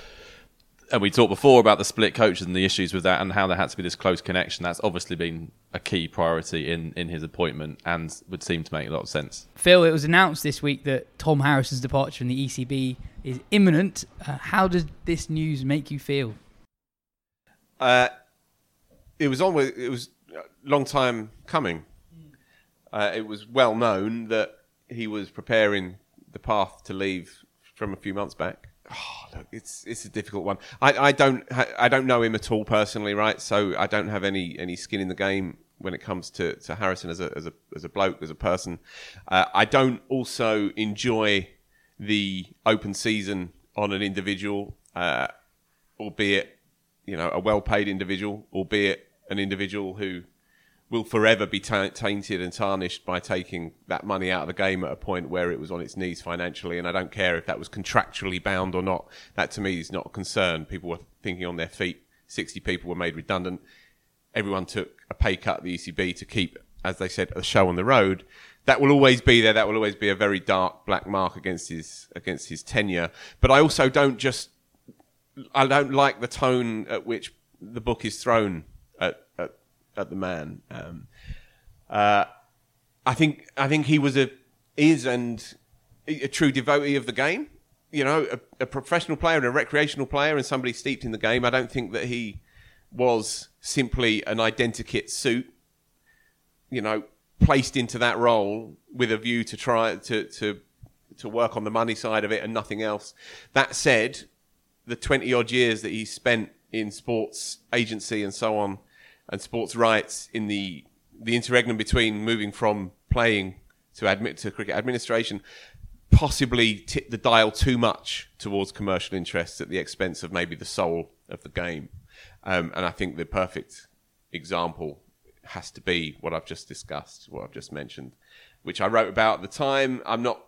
And we talked before about the split coaches and the issues with that and how there had to be this close connection. That's obviously been a key priority in, in his appointment and would seem to make a lot of sense. Phil, it was announced this week that Tom Harrison's departure from the ECB is imminent. Uh, how does this news make you feel? Uh, it was on. It was a long time coming. Uh, it was well known that he was preparing the path to leave from a few months back. Oh, look, it's it's a difficult one. I, I don't I don't know him at all personally, right? So I don't have any any skin in the game when it comes to, to Harrison as a as a as a bloke as a person. Uh, I don't also enjoy the open season on an individual, uh, albeit you know a well paid individual, albeit an individual who will forever be ta- tainted and tarnished by taking that money out of the game at a point where it was on its knees financially. And I don't care if that was contractually bound or not. That to me is not a concern. People were thinking on their feet. 60 people were made redundant. Everyone took a pay cut at the ECB to keep, as they said, a show on the road. That will always be there. That will always be a very dark black mark against his against his tenure. But I also don't just I don't like the tone at which the book is thrown at at, at the man. Um, uh, I think I think he was a is and a true devotee of the game. You know, a, a professional player and a recreational player, and somebody steeped in the game. I don't think that he was simply an identikit suit. You know, placed into that role with a view to try to to to work on the money side of it and nothing else. That said, the 20 odd years that he spent in sports agency and so on and sports rights in the the interregnum between moving from playing to admit to cricket administration possibly tipped the dial too much towards commercial interests at the expense of maybe the soul of the game. Um, and I think the perfect example has to be what I've just discussed, what I've just mentioned, which I wrote about at the time. I'm not,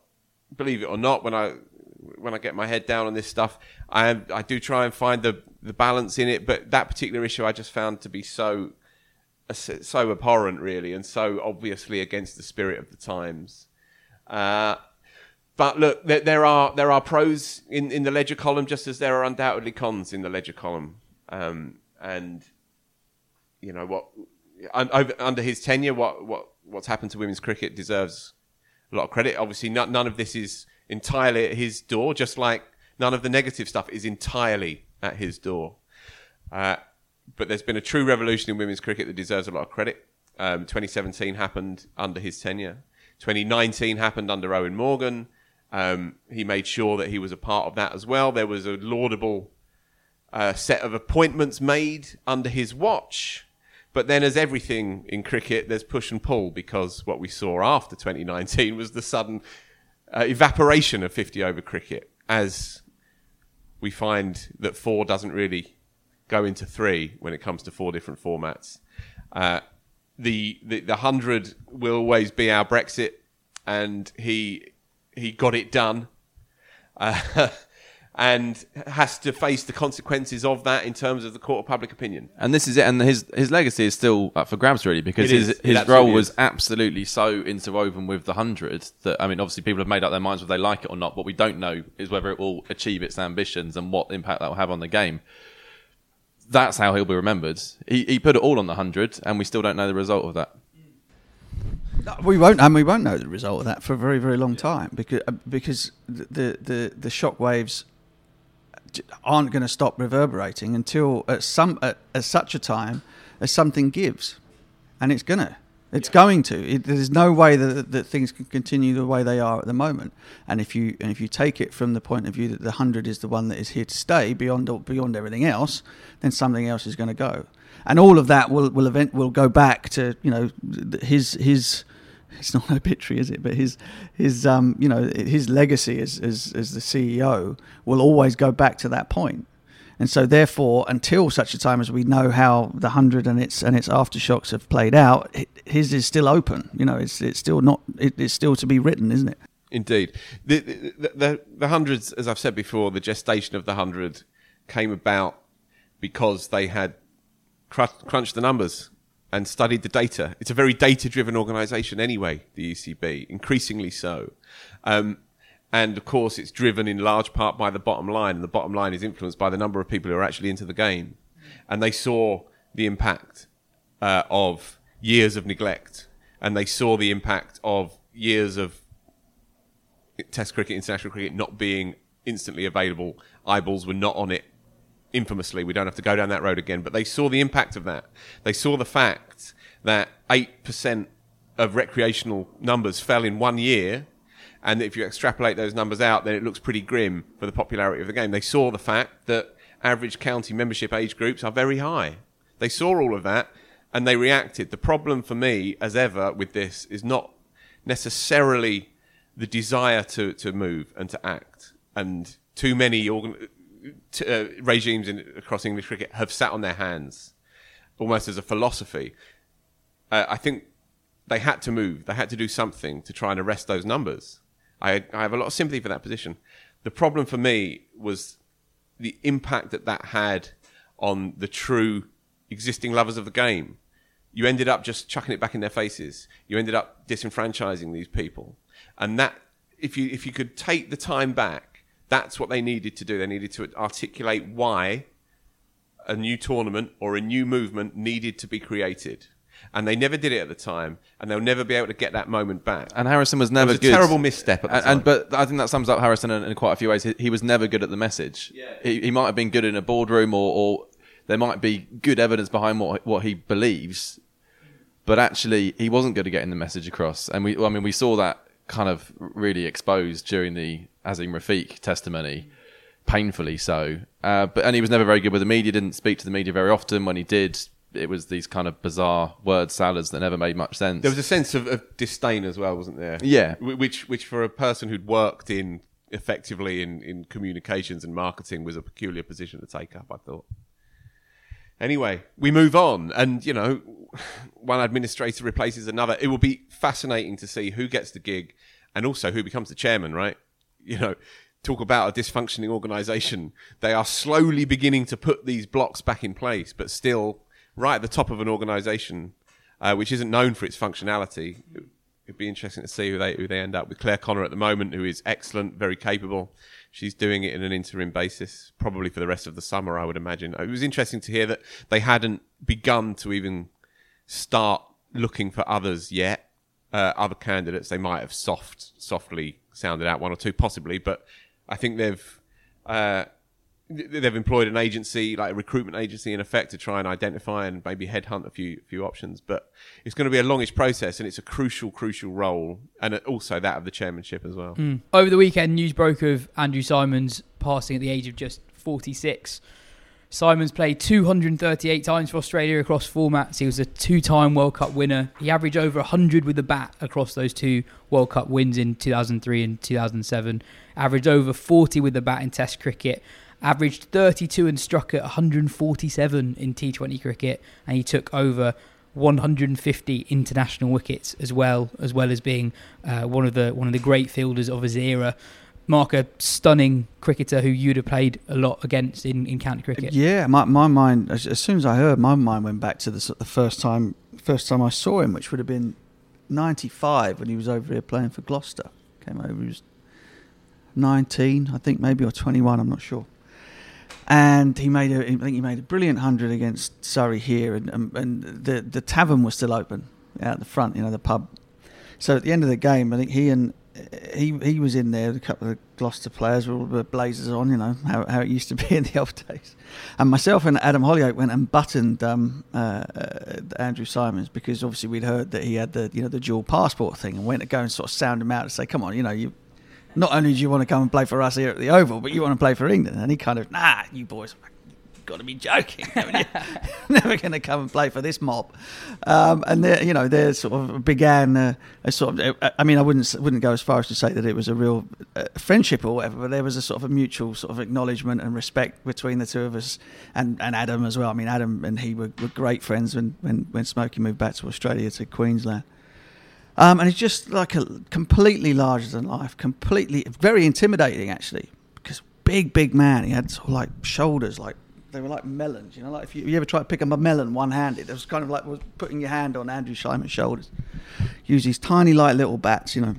believe it or not, when I when I get my head down on this stuff, I I do try and find the the balance in it. But that particular issue, I just found to be so so abhorrent, really, and so obviously against the spirit of the times. Uh, but look, there, there, are there are pros in, in the ledger column, just as there are undoubtedly cons in the ledger column. Um, and you know what, over, under his tenure, what, what what's happened to women's cricket deserves a lot of credit. Obviously, not, none of this is entirely at his door, just like none of the negative stuff is entirely at his door. Uh, but there's been a true revolution in women's cricket that deserves a lot of credit. Um, 2017 happened under his tenure. 2019 happened under Eoin Morgan. Um, he made sure that he was a part of that as well. There was a laudable uh, set of appointments made under his watch. But then, as everything in cricket, there's push and pull because what we saw after 2019 was the sudden uh, evaporation of 50 over cricket as we find that four doesn't really go into three when it comes to four different formats. Uh, the, the the hundred will always be our Brexit, and he he got it done, uh, [laughs] and has to face the consequences of that in terms of the court of public opinion. And this is it. And his his legacy is still up for grabs, really, because It his is. His role was is. absolutely so interwoven with the hundred that I mean, obviously, people have made up their minds whether they like it or not. What we don't know is whether it will achieve its ambitions and what impact that will have on the game. That's how he'll be remembered. He he put it all on the hundred, and we still don't know the result of that. We won't, and we won't know the result of that for a very, very long time because uh, because the the the shock waves j- aren't going to stop reverberating until at some at, at such a time as something gives, and it's gonna, it's going to. It, there's no way that that things can continue the way they are at the moment. And if you and if you take it from the point of view that the hundred is the one that is here to stay beyond beyond everything else, then something else is going to go. And all of that will will event will go back to you know his his it's not [laughs] obituary, is it? But his his um you know his legacy as as as the CEO will always go back to that point. And so, therefore, until such a time as we know how the hundred and its and its aftershocks have played out, his is still open. You know, it's it's still not it, it's still to be written, isn't it? Indeed, the, the the the hundreds, as I've said before, the gestation of the hundred came about because they had crunched the numbers and studied the data. It's a very data-driven organisation, anyway. The ECB, increasingly so, um, And of course, it's driven in large part by the bottom line, and the bottom line is influenced by the number of people who are actually into the game. And they saw the impact uh, of years of neglect, and they saw the impact of years of Test cricket, international cricket not being instantly available. Eyeballs were not on it infamously. We don't have to go down that road again. But they saw the impact of that. They saw the fact that 8% of recreational numbers fell in one year. And if you extrapolate those numbers out, then it looks pretty grim for the popularity of the game. They saw the fact that average county membership age groups are very high. They saw all of that and they reacted. The problem for me, as ever, with this is not necessarily the desire to, to move and to act. And too many organ- t- uh, regimes in, across English cricket have sat on their hands, almost as a philosophy. Uh, I think they had to move. They had to do something to try and arrest those numbers. I, I have a lot of sympathy for that position. The problem for me was the impact that that had on the true existing lovers of the game. You ended up just chucking it back in their faces. You ended up disenfranchising these people, and that if you if you could take the time back, that's what they needed to do. They needed to articulate why a new tournament or a new movement needed to be created. And they never did it at the time, and they'll never be able to get that moment back. And Harrison was never it was a good. terrible misstep at the and, time. and but I think that sums up Harrison in, in quite a few ways. He, he was never good at the message. Yeah. He, he might have been good in a boardroom, or, or there might be good evidence behind what what he believes, but actually he wasn't good at getting the message across. And we, I mean, we saw that kind of really exposed during the Azeem Rafiq testimony, painfully so. Uh, but and he was never very good with the media. Didn't speak to the media very often. When he did, it was these kind of bizarre word salads that never made much sense. There was a sense of, of disdain as well, wasn't there? Yeah. Which, which for a person who'd worked in effectively in, in communications and marketing was a peculiar position to take up, I thought. Anyway, we move on, and you know, [laughs] one administrator replaces another. It will be fascinating to see who gets the gig, and also who becomes the chairman. Right? You know, talk about a dysfunctioning organisation. They are slowly beginning to put these blocks back in place, but still, right at the top of an organisation uh, which isn't known for its functionality. It'd be interesting to see who they who they end up with. Clare Connor at the moment, who is excellent, very capable. She's doing it in an interim basis, probably for the rest of the summer, I would imagine. It was interesting to hear that they hadn't begun to even start looking for others yet, uh, other candidates. They might have soft, softly sounded out one or two, possibly, but I think they've uh, they've employed an agency, like a recruitment agency, in effect, to try and identify and maybe headhunt a few few options. But it's going to be a longish process, and it's a crucial, crucial role, and also that of the chairmanship as well. Mm. Over the weekend, news broke of Andrew Symonds passing at the age of just 46. Symonds played 238 times for Australia across formats. He was a two time World Cup winner. He averaged over 100 with the bat across those two World Cup wins in 2003 and 2007. Averaged over 40 with the bat in Test cricket. Averaged 32 and struck at 147 in T20 cricket. And he took over 150 international wickets as well, as well as being uh, one of the one of the great fielders of his era. Mark, a stunning cricketer who you'd have played a lot against in, in county cricket. Yeah, my, my mind as, as soon as I heard, my mind went back to the, the first time first time I saw him, which would have been '95 when he was over here playing for Gloucester. Came over, he was 19, I think, maybe or 21, I'm not sure. And he made a, I think he made a brilliant hundred against Surrey here, and, and, and the the tavern was still open out the front, you know, the pub. So at the end of the game, I think he and he he was in there. A couple of Gloucester players were all the blazers on, you know how, how it used to be [laughs] in the old days. And myself and Adam Hollioake went and buttoned um, uh, uh, Andrew Symonds because obviously we'd heard that he had the you know the dual passport thing, and went to go and sort of sound him out and say, "Come on, you know you." Not only do you want to come and play for us here at the Oval, but you want to play for England. And he kind of, nah, you boys, got to be joking. [laughs] Never going to come and play for this mob. Um, and they, you know, they sort of began a, a sort of. I mean, I wouldn't wouldn't go as far as to say that it was a real uh, friendship or whatever, but there was a sort of a mutual sort of acknowledgement and respect between the two of us, and, and Adam as well. I mean, Adam and he were, were great friends when when when Smokey moved back to Australia to Queensland. Um, and it's just like a completely larger than life, completely very intimidating actually, because big, big man. He had sort of like shoulders like they were like melons, you know. Like if you, you ever try to pick up a melon one-handed, it was kind of like was putting your hand on Andrew Symonds' shoulders. Use these tiny, light little bats, you know.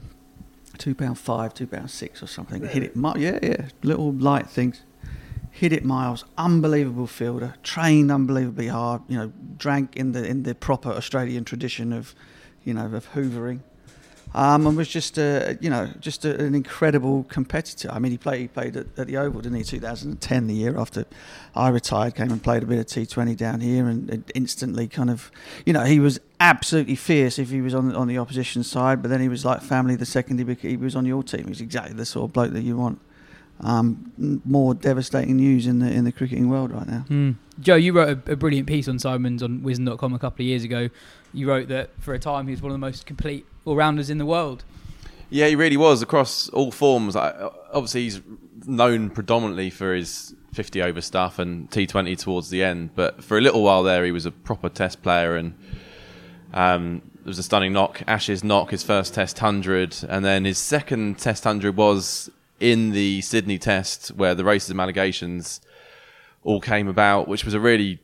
two pound five, two pound six or something. Hit it, yeah, yeah, little light things. Hit it miles, unbelievable fielder, trained unbelievably hard. You know, drank in the in the proper Australian tradition of, you know, of hoovering. Um, and was just a, you know, just a, an incredible competitor. I mean, he played he played at, at the Oval, didn't he? 2010, the year after I retired, came and played a bit of T20 down here, and, and instantly kind of, you know, he was absolutely fierce if he was on on the opposition side, but then he was like family the second he, he was on your team. He was exactly the sort of bloke that you want. Um, more devastating news in the in the cricketing world right now. Mm. Joe, you wrote a, a brilliant piece on Symonds on Wisden.com a couple of years ago. You wrote that for a time he was one of the most complete all rounders in the world. Yeah, he really was across all forms. I, obviously, he's known predominantly for his 50 over stuff and T20 towards the end. But for a little while there, he was a proper Test player, and um, there was a stunning knock, Ashes knock, his first Test hundred, and then his second Test hundred was in the Sydney Test, where the racism allegations all came about, which was a really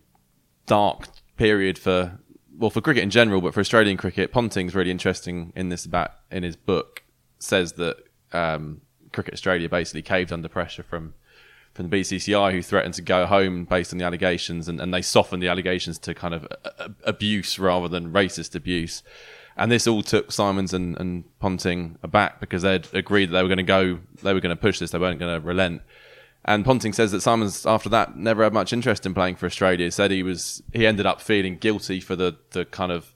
dark period for well for cricket in general, but for Australian cricket. Ponting's really interesting in this about in his book says that um, Cricket Australia basically caved under pressure from from the BCCI, who threatened to go home based on the allegations, and, and they softened the allegations to kind of a, a, abuse rather than racist abuse. And this all took Symonds and, and Ponting aback because they'd agreed that they were going to go, they were going to push this, they weren't going to relent. And Ponting says that Symonds, after that, never had much interest in playing for Australia. He said he was, he ended up feeling guilty for the, the kind of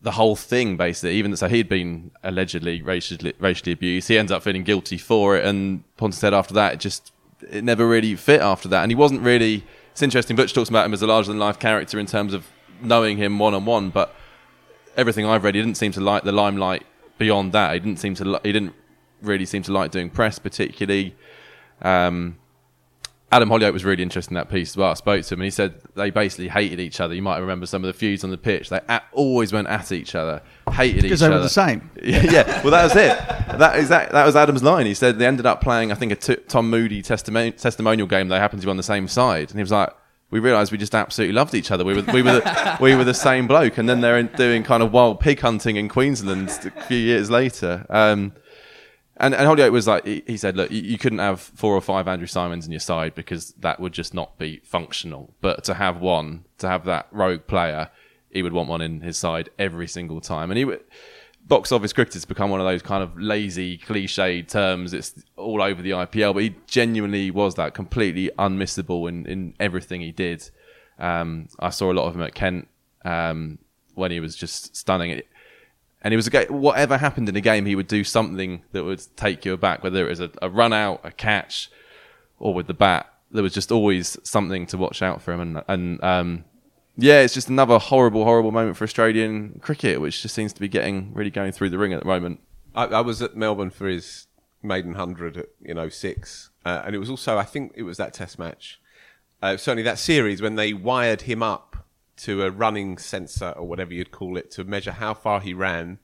the whole thing, basically. Even so, he'd been allegedly racially, racially abused. He ends up feeling guilty for it. And Ponting said after that, it just it never really fit after that. And he wasn't really. It's interesting. Butch talks about him as a larger than life character in terms of knowing him one on one, but everything I've read, he didn't seem to like the limelight beyond that. He didn't seem to. li- He didn't really seem to like doing press particularly. Um, Adam Hollioake was really interested in that piece as well. I spoke to him and he said they basically hated each other. You might remember some of the feuds on the pitch. They at, always went at each other, hated Because each they were the same. [laughs] Yeah, yeah. Well, that was it. That is that. That was Adam's line. He said they ended up playing, I think, a t- Tom Moody testimon- testimonial game. They happened to be on the same side, and he was like, "We realised we just absolutely loved each other. We were we were the, [laughs] we were the same bloke." And then they're in, doing kind of wild pig hunting in Queensland a few years later. Um, and, and Hollioake was like, he, he said, look, you, you couldn't have four or five Andrew Symonds in your side because that would just not be functional. But to have one, to have that rogue player, he would want one in his side every single time. And he would, box office cricket has become one of those kind of lazy, cliched terms. It's all over the IPL, but he genuinely was that completely unmissable in, in everything he did. Um, I saw a lot of him at Kent um, when he was just stunning. And he was a guy, whatever happened in a game, he would do something that would take you aback, whether it was a, a run out, a catch, or with the bat. There was just always something to watch out for him. And, and um, yeah, it's just another horrible, horrible moment for Australian cricket, which just seems to be getting really going through the ring at the moment. I, I was at Melbourne for his maiden hundred at you know six, uh, and it was also I think it was that Test match, uh, certainly that series when they wired him up to a running sensor or whatever you'd call it to measure how far he ran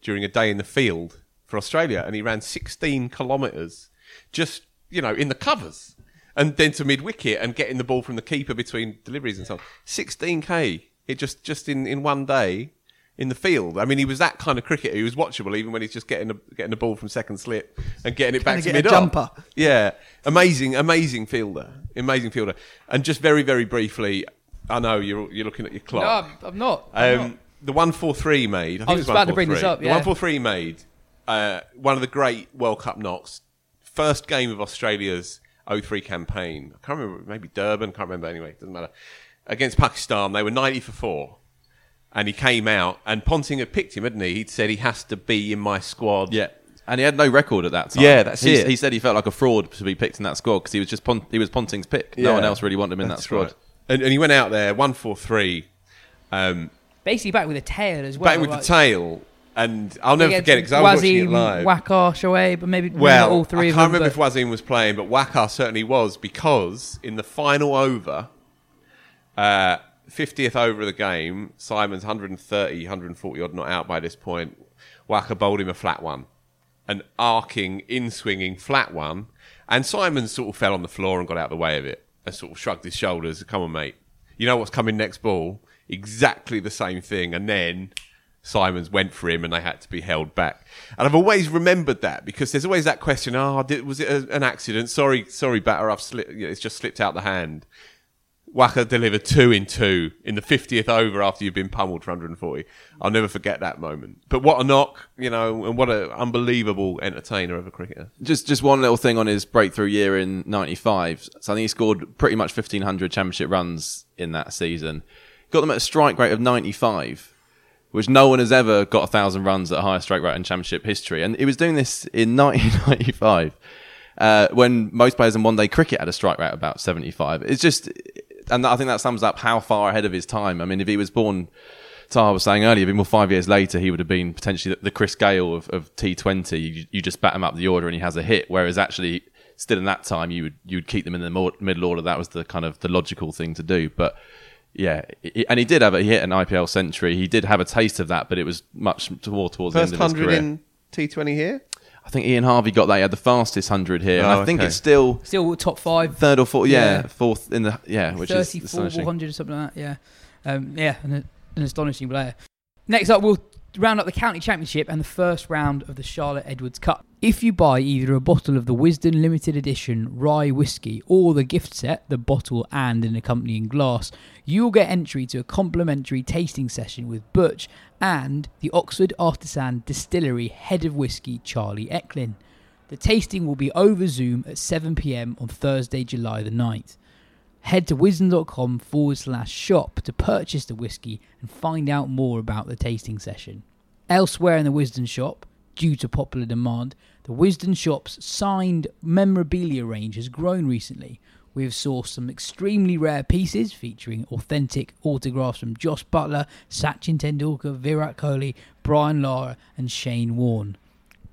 during a day in the field for Australia, and he ran sixteen kilometres just you know in the covers. And then to mid wicket and getting the ball from the keeper between deliveries and so on. 16k, it just just in, in one day in the field. I mean, he was that kind of cricketer. He was watchable even when he's just getting the, getting the ball from second slip and getting it back Trying to to get mid a jumper. Yeah, amazing, amazing fielder, amazing fielder. And just very, very briefly, I know you're you're looking at your No, clock. I'm, I'm not. I'm Um, not. the one four three made. I, think I it was about to bring this 143. up, The yeah. one four three made uh, one of the great World Cup knocks. First game of Australia's 03 campaign. I can't remember. Maybe Durban. Can't remember. Anyway, doesn't matter. Against Pakistan, they were ninety for four. And he came out, and Ponting had picked him, hadn't he? He'd said he has to be in my squad. Yeah. And he had no record at that time. Yeah, that's He- it. He said he felt like a fraud to be picked in that squad because he was just Pon- he was Ponting's pick. No Yeah. one else really wanted him in that That's squad. right. And, and he went out there one four three. Um, Basically back with a tail as well. back with like- the tail, and I'll never forget it because I was watching it Wasim, live. Waqar, Shoaib, but maybe Well, all three I can't them. remember if Wazim was playing, but Waqar certainly was because in the final over, uh, 50th over of the game, Symonds' 130, 140 odd not out by this point. Waqar bowled him a flat one, an arcing, in swinging flat one, and Simon sort of fell on the floor and got out of the way of it and sort of shrugged his shoulders. Come on, mate. You know what's coming next ball? Exactly the same thing. And then Symonds went for him and they had to be held back. And I've always remembered that because there's always that question: Oh, did, was it a, an accident? Sorry, sorry, batter. I've slipped. You know, it's just slipped out the hand. Waqar delivered two in two in the 50th over after you've been pummeled for 140. I'll never forget that moment. But what a knock, you know, and what an unbelievable entertainer of a cricketer. Just just one little thing on his breakthrough year in '95. So I think he scored pretty much 1,500 championship runs in that season. Got them at a strike rate of 95, which no one has ever got a thousand runs at a higher strike rate in championship history. And he was doing this in [laughs] 1995. Uh, when most players in one day cricket had a strike rate about 75. It's just, and I think that sums up how far ahead of his time. I mean, if he was born, Taha was saying earlier, if he five years later, he would have been potentially the Chris Gayle of, of T20. You, you just bat him up the order and he has a hit. Whereas actually, still in that time, you would you would keep them in the middle order. That was the kind of the logical thing to do. But yeah, he- and he did have a, he hit an IPL century. He did have a taste of that, but it was much more towards First the end of his 100 career. in T20 here? I think Ian Harvey got that. He had the fastest hundred here, and Oh, I think okay. it's still Still top five. third or fourth. Yeah, Yeah. fourth in the yeah, which is 34 astonishing. 100 or something like that. Yeah, um, yeah, an, an astonishing player. Next up, we'll round up the county championship and the first round of the Charlotte Edwards Cup. If you buy either a bottle of the Wisden Limited Edition rye whiskey or the gift set, the bottle and an accompanying glass, you will get entry to a complimentary tasting session with Butch and the Oxford Artisan Distillery head of whiskey, Charlie Ecklin. The tasting will be over Zoom at 7 pm on Thursday, July the 9th. Head to wisden.com forward slash shop to purchase the whiskey and find out more about the tasting session. Elsewhere in the Wisden shop, due to popular demand, the Wisden shop's signed memorabilia range has grown recently. We have sourced some extremely rare pieces featuring authentic autographs from Jos Buttler, Sachin Tendulkar, Virat Kohli, Brian Lara, and Shane Warne.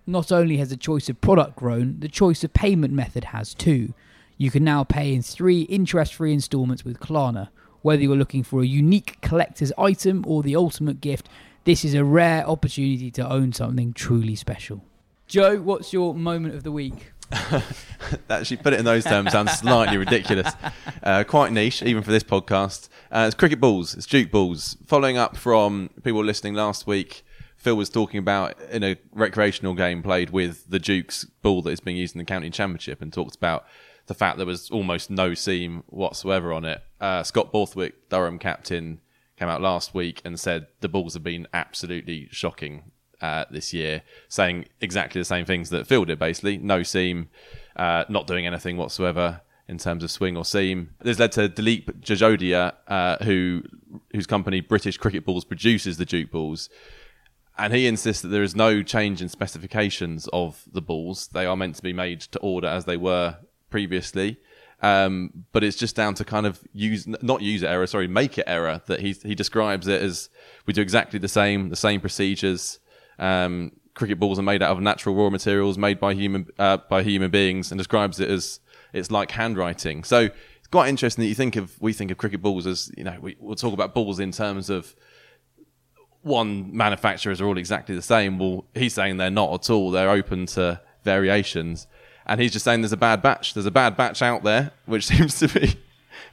Not only has the choice of product grown, the choice of payment method has too. You can now pay in three interest free installments with Klarna. Whether you're looking for a unique collector's item or the ultimate gift, this is a rare opportunity to own something truly special. Joe, what's your moment of the week? [laughs] Actually, put it in those terms sounds slightly ridiculous. Uh, quite niche, even for this podcast. Uh, it's cricket balls. It's Duke balls. Following up from people listening last week, Phil was talking about in a recreational game played with the Duke's ball that is being used in the county championship, and talked about the fact there was almost no seam whatsoever on it. Uh, Scott Borthwick, Durham captain, came out last week and said the balls have been absolutely shocking uh, this year, saying exactly the same things that Phil did. Basically, no seam, uh, not doing anything whatsoever in terms of swing or seam. This led to Dilip Jajodia, uh, who whose company British Cricket Balls produces the Duke balls. And he insists that there is no change in specifications of the balls. They are meant to be made to order as they were previously. Um, but it's just down to kind of use, not user error, sorry, make it error that he, he describes it as we do exactly the same, the same procedures. Um, cricket balls are made out of natural raw materials made by human, uh, by human beings and describes it as it's like handwriting. So it's quite interesting that you think of, we think of cricket balls as, you know, we, we'll talk about balls in terms of one manufacturers are all exactly the same. Well, he's saying they're not at all. They're open to variations. And he's just saying there's a bad batch. There's a bad batch out there, which [laughs] seems to be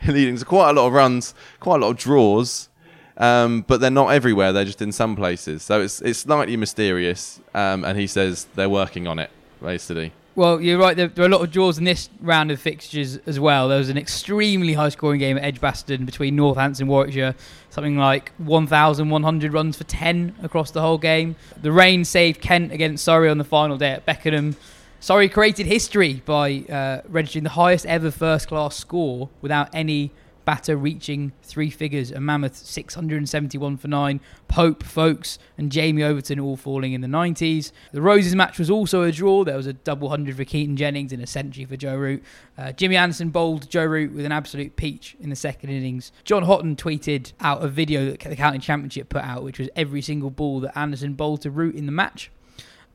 leading to quite a lot of runs, quite a lot of draws. Um, but they're not everywhere. They're just in some places. So it's it's slightly mysterious. Um, and he says they're working on it, basically. Well, you're right. There, there are a lot of draws in this round of fixtures as well. There was an extremely high scoring game at Edgbaston between Northampton and Warwickshire. Something like 1,100 runs for 10 across the whole game. The rain saved Kent against Surrey on the final day at Beckenham. Surrey created history by uh, registering the highest ever first class score without any batter reaching three figures. A mammoth 671 for nine. Pope, Foakes, and Jamie Overton all falling in the 90s. The Roses match was also a draw. There was a double hundred for Keaton Jennings and a century for Joe Root. Uh, Jimmy Anderson bowled Joe Root with an absolute peach in the second innings. John Houghton tweeted out a video that the County Championship put out, which was every single ball that Anderson bowled to Root in the match.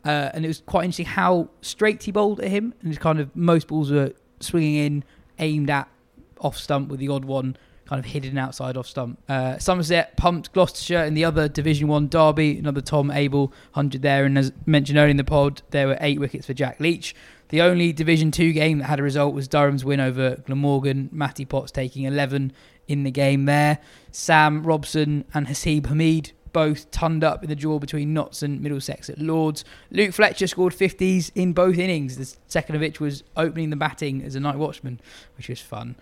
Uh, and it was quite interesting how straight he bowled at him, and kind of most balls were swinging in, aimed at off stump with the odd one kind of hidden outside off stump. Uh, Somerset pumped Gloucestershire in the other Division One derby. Another Tom Abell hundred there, and as mentioned earlier in the pod, there were eight wickets for Jack Leach. The only Division Two game that had a result was Durham's win over Glamorgan. Matty Potts taking eleven in the game there. Sam Robson and Haseeb Hameed both turned up in the draw between Notts and Middlesex at Lords. Luke Fletcher scored 50s in both innings. The second of which was opening the batting as a night watchman, which was fun.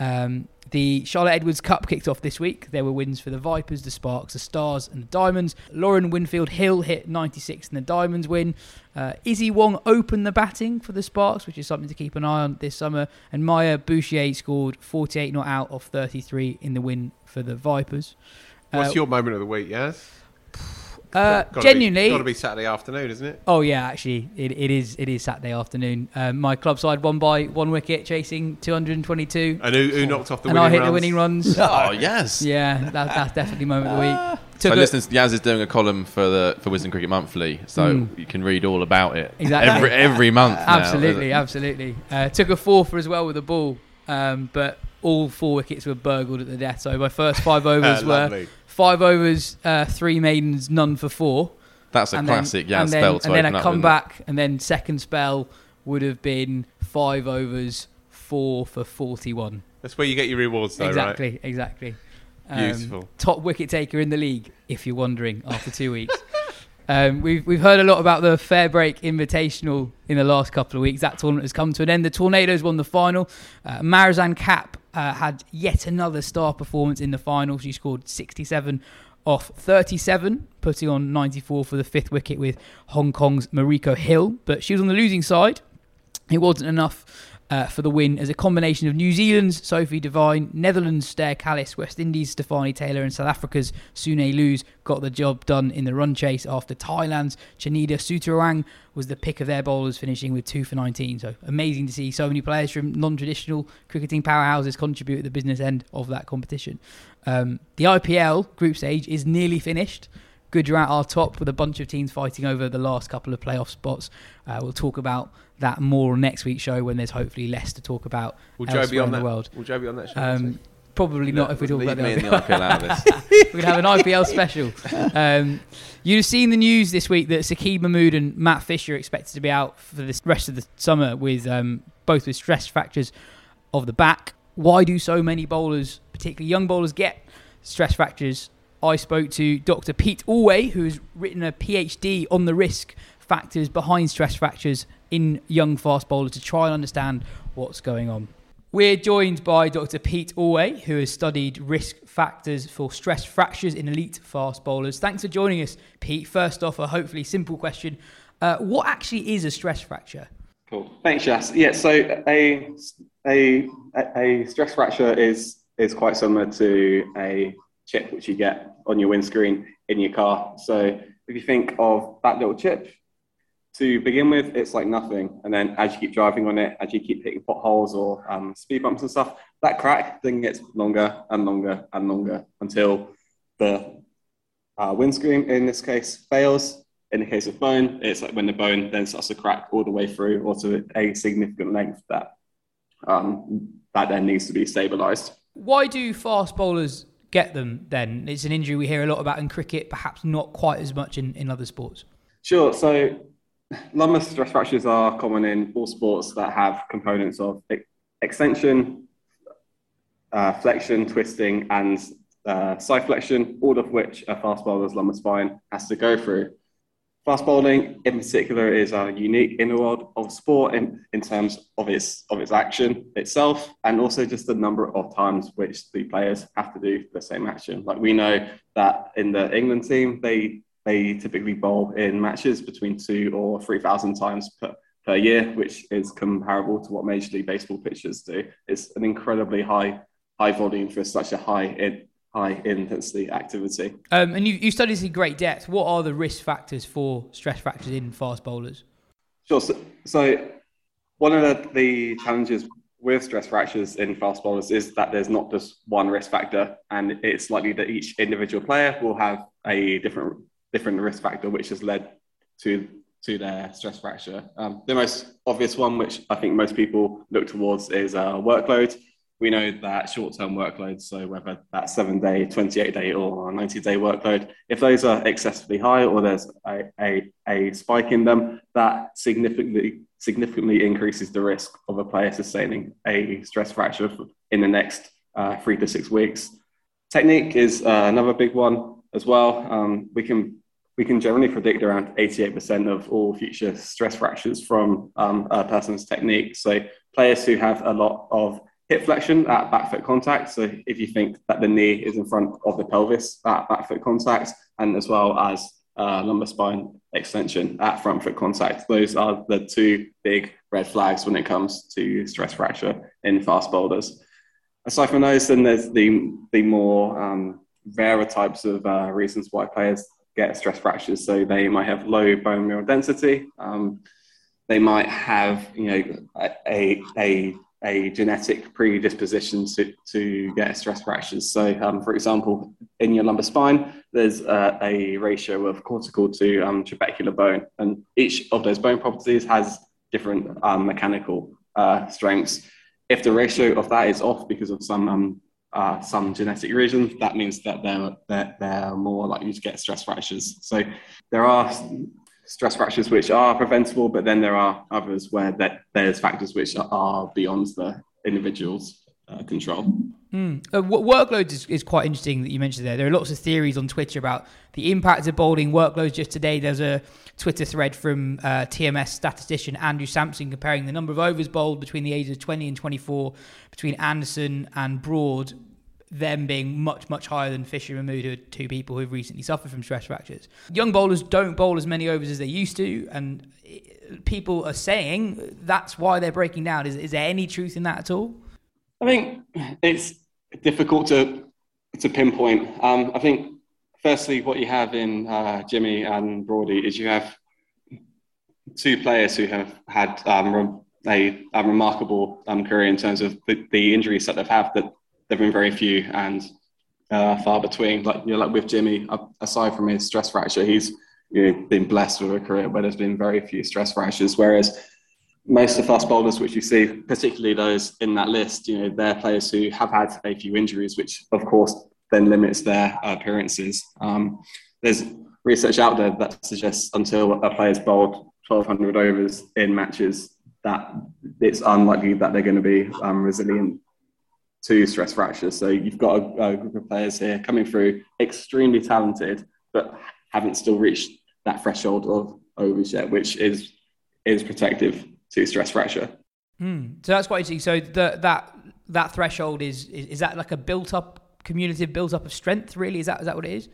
Um, the Charlotte Edwards Cup kicked off this week. There were wins for the Vipers, the Sparks, the Stars, and the Diamonds. Lauren Winfield Hill hit 96 in the Diamonds win. Uh, Issy Wong opened the batting for the Sparks, which is something to keep an eye on this summer. And Maya Bouchier scored 48 not out of 33 in the win for the Vipers. What's Uh, your moment of the week, Yas? [sighs] [sighs] [sighs] uh, Gotta genuinely, got to be Saturday afternoon, isn't it? Oh yeah, actually, it, it is. It is Saturday afternoon. Um, my club side won by one wicket, chasing 222. And who, who knocked off the and winning I hit runs? the winning runs. [laughs] Oh, yes. Yeah, that, that's definitely moment of the week. So Took a- listeners, Yas is doing a column for the for Wisden Cricket Monthly, so Mm. you can read all about it Exactly. every every month. now. absolutely, absolutely. Uh, took a four for as well with the ball, um, but all four wickets were burgled at the death. So my first five [laughs] overs were Lovely. Five overs, uh, three maidens, none for four. That's a And then- classic Yas and then, spell to And then open a up comeback, and then second spell would have been five overs, four for forty-one. That's where you get your rewards, though, exactly, right? exactly. Um, Beautiful. top wicket taker in the league, if you're wondering, after two weeks. [laughs] Um, we've we've heard a lot about the Fair Break Invitational in the last couple of weeks. That tournament has come to an end. The Tornadoes won the final. Uh, Marizanne Kapp uh, had yet another star performance in the final. She scored 67 off 37, putting on 94 for the fifth wicket with Hong Kong's Mariko Hill. But she was on the losing side. It wasn't enough uh, for the win as a combination of New Zealand's Sophie Devine, Netherlands' Sterre Kalis, West Indies' Stafanie Taylor, and South Africa's Sune Luus got the job done in the run chase after Thailand's Chanida Sutthiruang was the pick of their bowlers, finishing with two for 19. So amazing to see so many players from non traditional cricketing powerhouses contribute at the business end of that competition. Um, the IPL group stage is nearly finished. Gujarat are top with a bunch of teams fighting over the last couple of playoff spots. Uh, we'll talk about that more next week's show when there's hopefully less to talk about will Jo be on that? the world. Will Jo be on that show Um, probably No, not if we talk about the in the IPL out of this. We're gonna have an IPL special. Um, you've seen the news this week that Saqib Mahmood and Matt Fisher are expected to be out for the rest of the summer with um, both with stress fractures of the back. Why do so many bowlers, particularly young bowlers, get stress fractures? I spoke to Dr. Pete Alway, who has written a PhD on the risk factors behind stress fractures in young fast bowlers to try and understand what's going on. We're joined by Dr. Pete Alway, who has studied risk factors for stress fractures in elite fast bowlers. Thanks for joining us, Pete. First off, a hopefully simple question. Uh, what actually is a stress fracture? Cool. Thanks, Yas. Yeah, so a, a, a stress fracture is, is quite similar to a chip which you get on your windscreen in your car. So if you think of that little chip, to begin with, it's like nothing. And then as you keep driving on it, as you keep hitting potholes or um, speed bumps and stuff, that crack then gets longer and longer and longer until the uh, windscreen, in this case, fails. In the case of bone, it's like when the bone then starts to crack all the way through or to a significant length that um, that then needs to be stabilized. Why do fast bowlers get them then? It's an injury we hear a lot about in cricket, perhaps not quite as much in, in other sports. Sure. So lumbar stress fractures are common in all sports that have components of extension, uh, flexion, twisting, and uh, side flexion, all of which a fast bowler's lumbar spine has to go through. Fast bowling, in particular, is a unique in the world of sport in, in terms of its of its action itself, and also just the number of times which the players have to do the same action. Like we know that in the England team, they they typically bowl in matches between two or three thousand times per, per year, which is comparable to what Major League Baseball pitchers do. It's an incredibly high high volume for such a high in, high intensity activity. Um, and you, you studied this in great depth. What are the risk factors for stress fractures in fast bowlers? Sure. So, so one of the, the challenges with stress fractures in fast bowlers is that there's not just one risk factor, and it's likely that each individual player will have a different different risk factor, which has led to to their stress fracture. Um, the most obvious one, which I think most people look towards, is uh, workload. We know that short-term workloads, so whether that's seven-day, 28-day, or 90-day workload, if those are excessively high or there's a, a, a spike in them, that significantly significantly increases the risk of a player sustaining a stress fracture in the next uh, three to six weeks. Technique is uh, another big one. As well. Um, we can we can generally predict around 88% of all future stress fractures from um, a person's technique. So players who have a lot of hip flexion at back foot contact. So if you think that the knee is in front of the pelvis at back foot contact, and as well as uh, lumbar spine extension at front foot contact, those are the two big red flags when it comes to stress fracture in fast boulders. Aside from those, then there's the the more um, rarer types of uh, reasons why players get stress fractures. So they might have low bone mineral density. Um, they might have, you know, a, a, a genetic predisposition to, to get stress fractures. So, um, for example, in your lumbar spine, there's uh, a ratio of cortical to um, trabecular bone, and each of those bone properties has different um, mechanical uh, strengths. If the ratio of that is off because of some um, uh, some genetic reasons, that means that they're, they're, they're more likely to get stress fractures. So there are stress fractures which are preventable, but then there are others where there's factors which are beyond the individual's uh, control. Mm. Uh, workload is, is, quite interesting that you mentioned there. There are lots of theories on Twitter about the impact of bowling workloads. Just today, there's a Twitter thread from uh, TMS statistician Andrew Samson comparing the number of overs bowled between the ages of 20 and 24 between Anderson and Broad, them being much, much higher than Fisher and Mahmood, who are two people who've recently suffered from stress fractures. Young bowlers don't bowl as many overs as they used to, and people are saying that's why they're breaking down. Is, is there any truth in that at all? I think it's difficult to to pinpoint. Um, I think firstly, what you have in uh, Jimmy and Broady is you have two players who have had um, a, a, remarkable um, career in terms of the, the, injuries that they've had. That they've been very few and uh, far between. Like you know, like with Jimmy, aside from his stress fracture, he's you know, been blessed with a career where there's been very few stress fractures. Whereas most of fast bowlers, which you see, particularly those in that list, you know, they're players who have had a few injuries, which of course then limits their appearances. Um, there's research out there that suggests until a player's bowled 1,200 overs in matches, that it's unlikely that they're going to be um, resilient to stress fractures. So you've got a, a, group of players here coming through, extremely talented, but haven't still reached that threshold of overs yet, which is is protective to stress fracture. Mm. So that's quite interesting. So the, that that threshold is, is is that like a built up cumulative build up of strength, really? Is that, is that what it is?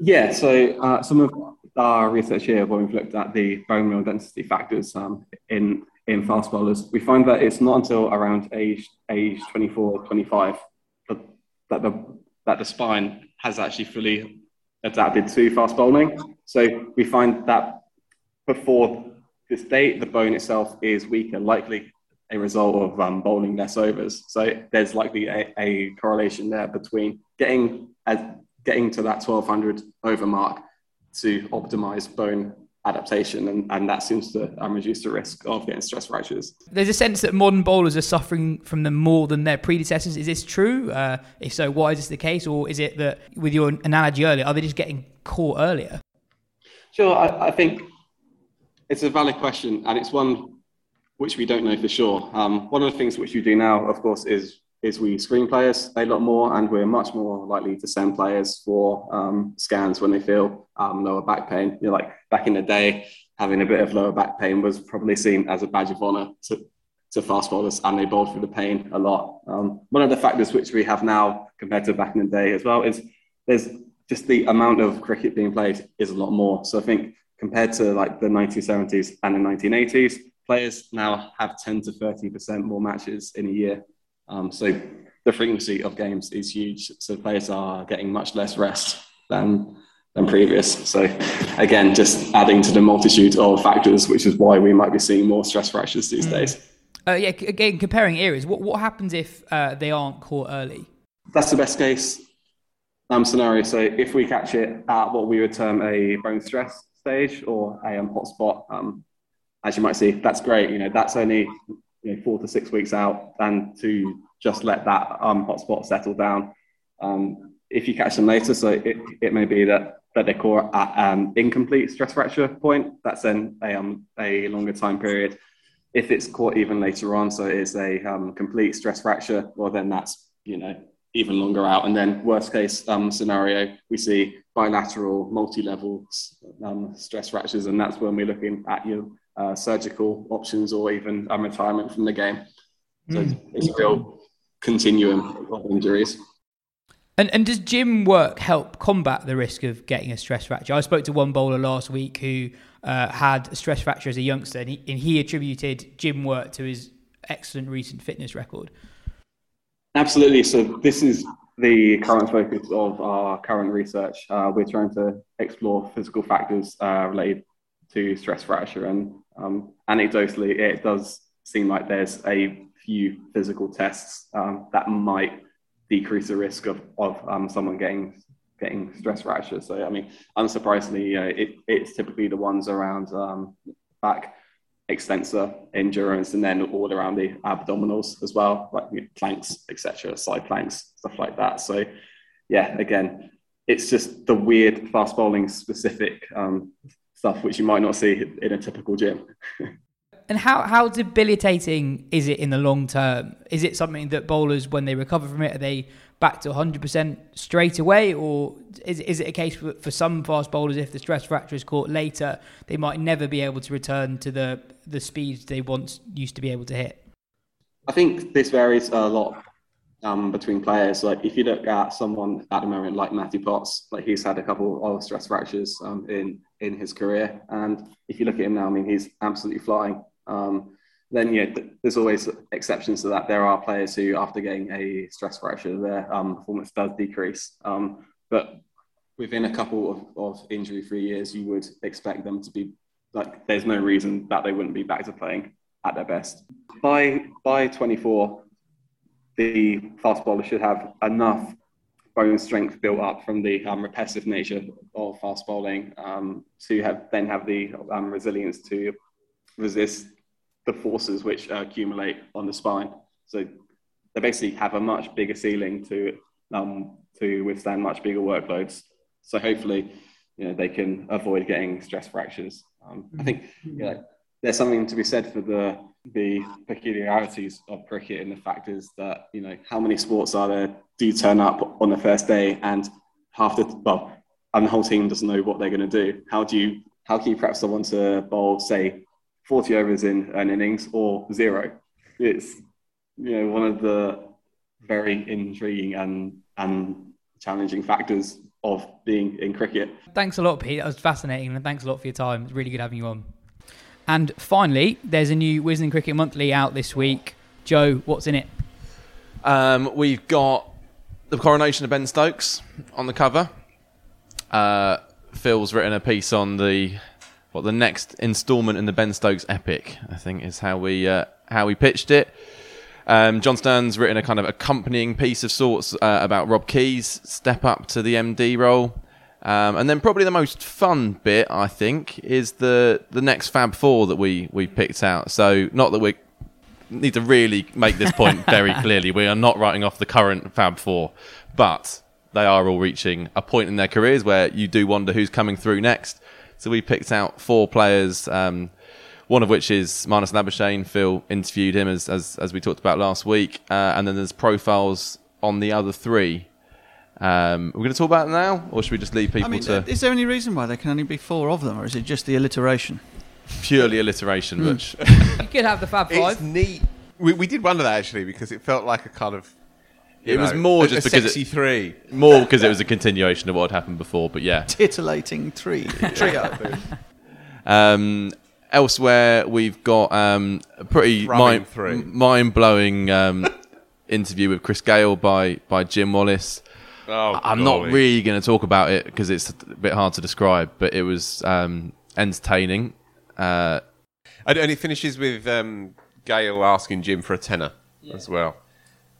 Yeah, so uh, some of our research here, when we've looked at the bone mineral density factors um, in, in fast bowlers, we find that it's not until around age, age 24, 25 that, that, the, that the spine has actually fully adapted to fast bowling. So we find that before this date, the bone itself is weaker, likely a result of um, bowling less overs. So there's likely a, a correlation there between getting as, getting to that 1200 over mark to optimize bone adaptation, and, and that seems to um, reduce the risk of getting stress fractures. There's a sense that modern bowlers are suffering from them more than their predecessors. Is this true? Uh, if so, why is this the case? Or is it that, with your analogy earlier, are they just getting caught earlier? Sure, I, I think it's a valid question, and it's one which we don't know for sure. Um, one of the things which we do now, of course, is is we screen players a lot more, and we're much more likely to send players for um, scans when they feel um, lower back pain. You know, like back in the day, having a bit of lower back pain was probably seen as a badge of honour to, to fast bowlers, and they bowled through the pain a lot. Um, one of the factors which we have now compared to back in the day as well is there's just the amount of cricket being played is a lot more. So I think compared to like the 1970s and the 1980s, players now have 10 to 30% more matches in a year. Um, so the frequency of games is huge. So players are getting much less rest than than previous. So again, just adding to the multitude of factors, which is why we might be seeing more stress fractures these mm. days. Uh, yeah, again, comparing areas, what, what happens if uh, they aren't caught early? That's the best case um, scenario. So if we catch it at what we would term a bone stress stage or a um, hotspot, um, as you might see, that's great. You know, that's only you know, four to six weeks out, and to just let that um, hotspot settle down. Um, if you catch them later, so it, it may be that that they call um, incomplete stress fracture point. That's then a, um, a longer time period. If it's caught even later on, so it's a um, complete stress fracture, well then that's you know even longer out. And then worst case scenario, we see bilateral, multi-level um, stress fractures, and that's when we're looking at your uh, surgical options or even um, retirement from the game. So Mm. it's a real continuum of injuries. And, and does gym work help combat the risk of getting a stress fracture? I spoke to one bowler last week who uh, had a stress fracture as a youngster, and he, and he attributed gym work to his excellent recent fitness record. Absolutely. So this is the current focus of our current research. Uh, we're trying to explore physical factors uh, related to stress fracture, and um, anecdotally, it does seem like there's a few physical tests um, that might decrease the risk of, of um, someone getting getting stress fracture. So, I mean, unsurprisingly, uh, it, it's typically the ones around um, back extensor endurance and then all around the abdominals as well, like you know, planks, etc., side planks, stuff like that. So, yeah, again, it's just the weird fast bowling specific um, stuff which you might not see in a typical gym. [laughs] And how, how debilitating is it in the long term? Is it something that bowlers, when they recover from it, are they back to 100% straight away? Or is, is it a case for, for some fast bowlers, if the stress fracture is caught later, they might never be able to return to the, the speeds they once used to be able to hit? I think this varies a lot um, between players. Like if you look at someone at the moment like Matthew Potts, like he's had a couple of stress fractures um, in in his career, and if you look at him now, I mean he's absolutely flying. Um, then yeah, th- there's always exceptions to that. There are players who, after getting a stress fracture, their um, performance does decrease. Um, but within a couple of, of injury-free years, you would expect them to be like. There's no reason that they wouldn't be back to playing at their best. By by 24, the fast bowler should have enough bone strength built up from the um, repetitive nature of fast bowling um, to have then have the um, resilience to resist the forces which accumulate on the spine. So they basically have a much bigger ceiling to um, to withstand much bigger workloads. So hopefully, you know, they can avoid getting stress fractures. Um, I think you know, there's something to be said for the the peculiarities of cricket and the fact is that you know how many sports are there do turn up on the first day and half the well and the whole team doesn't know what they're going to do. How do you how can you prep someone to bowl say 40 overs in an innings or zero? It's you know one of the very intriguing and and challenging factors of being in cricket. Thanks a lot, Pete. That was fascinating, and thanks a lot for your time. It's really good having you on. And finally, there's a new Wisden Cricket Monthly out this week. Jo, what's in it? Um, we've got the coronation of Ben Stokes on the cover. Uh, Phil's written a piece on the what the next instalment in the Ben Stokes epic. I think is how we uh, how we pitched it. Um, John Stern's written a kind of accompanying piece of sorts uh, about Rob Key's step up to the MD role. Um, and then probably the most fun bit, I think, is the the next Fab Four that we we picked out. So not that we need to really make this point [laughs] very clearly. We are not writing off the current Fab Four, but they are all reaching a point in their careers where you do wonder who's coming through next. So we picked out four players. Um, one of which is Marnus Labuschagne. Phil interviewed him as, as as we talked about last week, uh, and then there's profiles on the other three. Um, we're going to talk about it now, or should we just leave people I mean, to uh, is there any reason why there can only be four of them, or is it just the alliteration? purely alliteration? Which [laughs] You could have the Fab Five. It's neat. We, we did wonder that actually because it felt like a kind of. You it was more a- just a because sexy it, three. more because it was a continuation of what had happened before. But yeah, Titillating tree [laughs] [laughs] trio. Um, elsewhere, we've got um, a pretty Thrumming mind, three. mind blowing um, [laughs] interview with Chris Gayle by by Jim Wallace. Oh, I'm not really going to talk about it because it's a bit hard to describe, but it was um, entertaining. Uh, And, and it finishes with um, Gayle asking Jim for a tenner as well,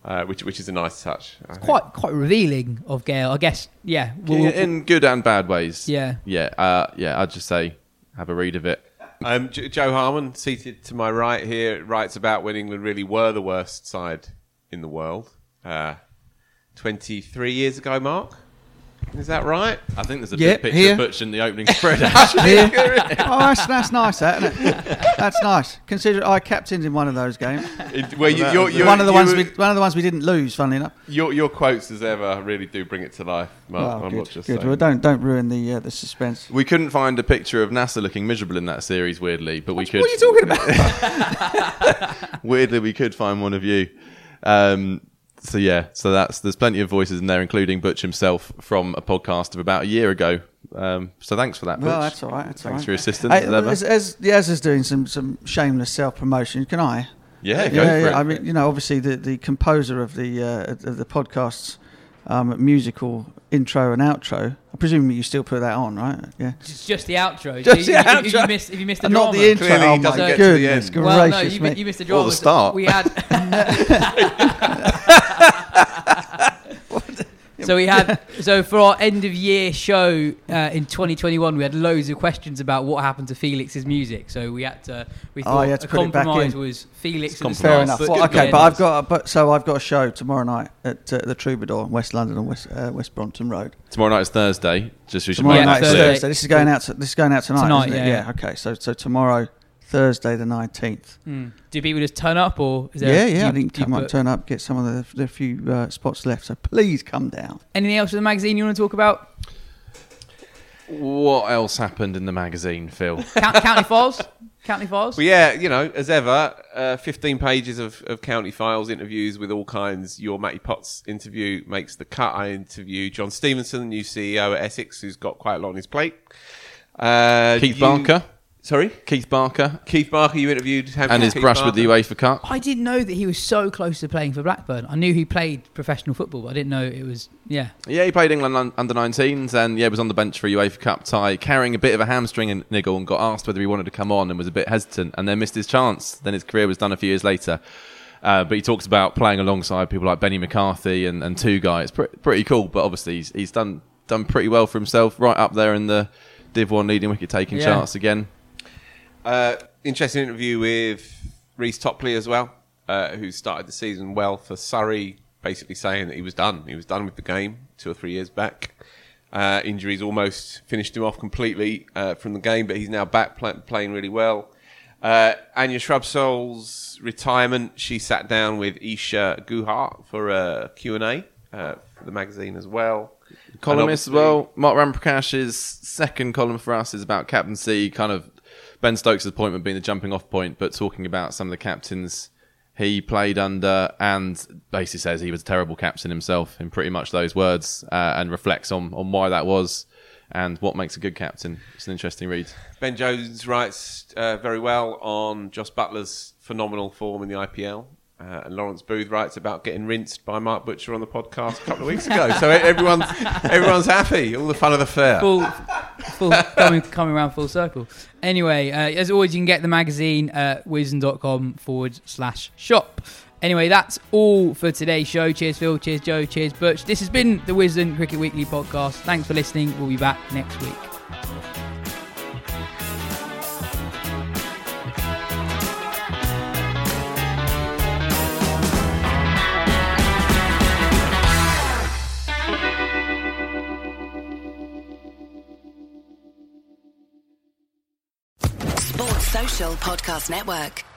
uh, which which is a nice touch. I think. Quite quite revealing of Gayle, I guess. Yeah. we'll- we'll- in good and bad ways. Yeah. yeah, uh, yeah. I'd just say have a read of it. Um, J- Jo Harman, seated to my right here, writes about when England really were the worst side in the world. Uh, 23 years ago, Mark? Is that right? I think there's a Yeah, big picture here. of Butch in the opening [laughs] spread. actually. Here. [laughs] oh, that's, that's nice, that, isn't it? That's nice. Consider I captained in one of those games. It- well, you, you're, you're, one of the ones were- we, one of the ones we didn't lose. Funnily enough. Your, your quotes as ever really do bring it to life. Mark. Oh, I'm good. not just good. saying. Well, don't don't ruin the uh, the suspense. We couldn't find a picture of Nasser looking miserable in that series, weirdly, but we could. What are you talking about? [laughs] weirdly, we could find one of you. Um, so yeah, so that's there's plenty of voices in there, including Butch himself from a podcast of about a year ago. Um, so thanks for that, Butch. Well, that's all right. That's all thanks right. for your assistance. Hey, as ever. as, as is doing some some shameless self promotion, can I? Yeah, go yeah, for yeah. it. I mean, you know, obviously the, the composer of the uh, of the podcast's um, musical intro and outro. I presume you still put that on, right? Yeah. It's just the outro. Just if, the you- if- if you outro. missed, if you missed the And drama, not the intro. Clearly he oh my doesn't the goodness gracious Well, no, you, me. you missed the Or drama. the start. We had. [laughs] [laughs] [laughs] so we had. [laughs] So for our end of year show uh, in 2021, we had loads of questions about what happened to Felix's music. So we had to. We Oh, thought you had to put it back compromise in. was Felix. at the compromise. Fair start, enough. but Well, okay, but I've was- got but so I've got a show tomorrow night at uh, the Troubadour in West London on West uh, West Brompton Road. Tomorrow night is Thursday. Just so we should Tomorrow make Yeah, that night is. Thursday. Thursday. This is going out. To, this is going out tonight. Tonight, isn't it? yeah, yeah. Okay. So so tomorrow, Thursday the nineteenth. Hmm. Do people just turn up, or is there? Yeah, do yeah. I you- didn't do you come up, turn up, get some of the, the few uh, spots left. So please come down. Anything else with the magazine you want to talk about? What else happened in the magazine, Phil? [laughs] Count, County Files. County Files. Well, yeah, you know, as ever, uh, 15 pages of, of county files, interviews with all kinds. Your Matty Potts interview makes the cut. I interview John Stephenson, the new CEO at Essex, who's got quite a lot on his plate. Uh, Keith you- Barker. Sorry? Keith Barker Keith Barker, you interviewed. have and his Keith brush with the Barker? UEFA Cup. I didn't know that he was so close to playing for Blackburn. I knew he played professional football, but I didn't know it was. Yeah. Yeah, he played England un- under 19s and yeah, was on the bench for a UEFA Cup tie, carrying a bit of a hamstring and niggle, and got asked whether he wanted to come on and was a bit hesitant, and then missed his chance. Then his career was done a few years later. Uh, but he talks about playing alongside people like Benni McCarthy and, and two guys. It's pretty cool, but obviously he's, he's done done pretty well for himself, right up there in the Div 1 leading wicket taking Yeah. charts again. Uh, interesting interview with Reece Topley as well, uh, who started the season well for Surrey, basically saying that he was done. He was done with the game two or three years back. Uh, injuries almost finished him off completely uh, from the game, but he's now back play- playing really well. Uh, Anya Shrubsole's retirement, she sat down with Isa Guha for a Q&A uh, for the magazine as well. columnist as well. Mark Ramprakash's second column for us is about captaincy, kind of Ben Stokes' appointment being the jumping off point, but talking about some of the captains he played under and basically says he was a terrible captain himself in pretty much those words uh, and reflects on, on why that was and what makes a good captain. It's an interesting read. Ben Jones writes uh, very well on Jos Buttler's phenomenal form in the IPL. Uh, and Lawrence Booth writes about getting rinsed by Mark Butcher on the podcast a couple of weeks ago. So everyone's everyone's happy. All the fun of the fair. Full, full coming, coming around full circle. Anyway, uh, as always, you can get the magazine at wisden.com forward slash shop. Anyway, that's all for today's show. Cheers, Phil. Cheers, Jo. Cheers, Butch. This has been the Wisden Cricket Weekly podcast. Thanks for listening. We'll be back next week. Podcast Network.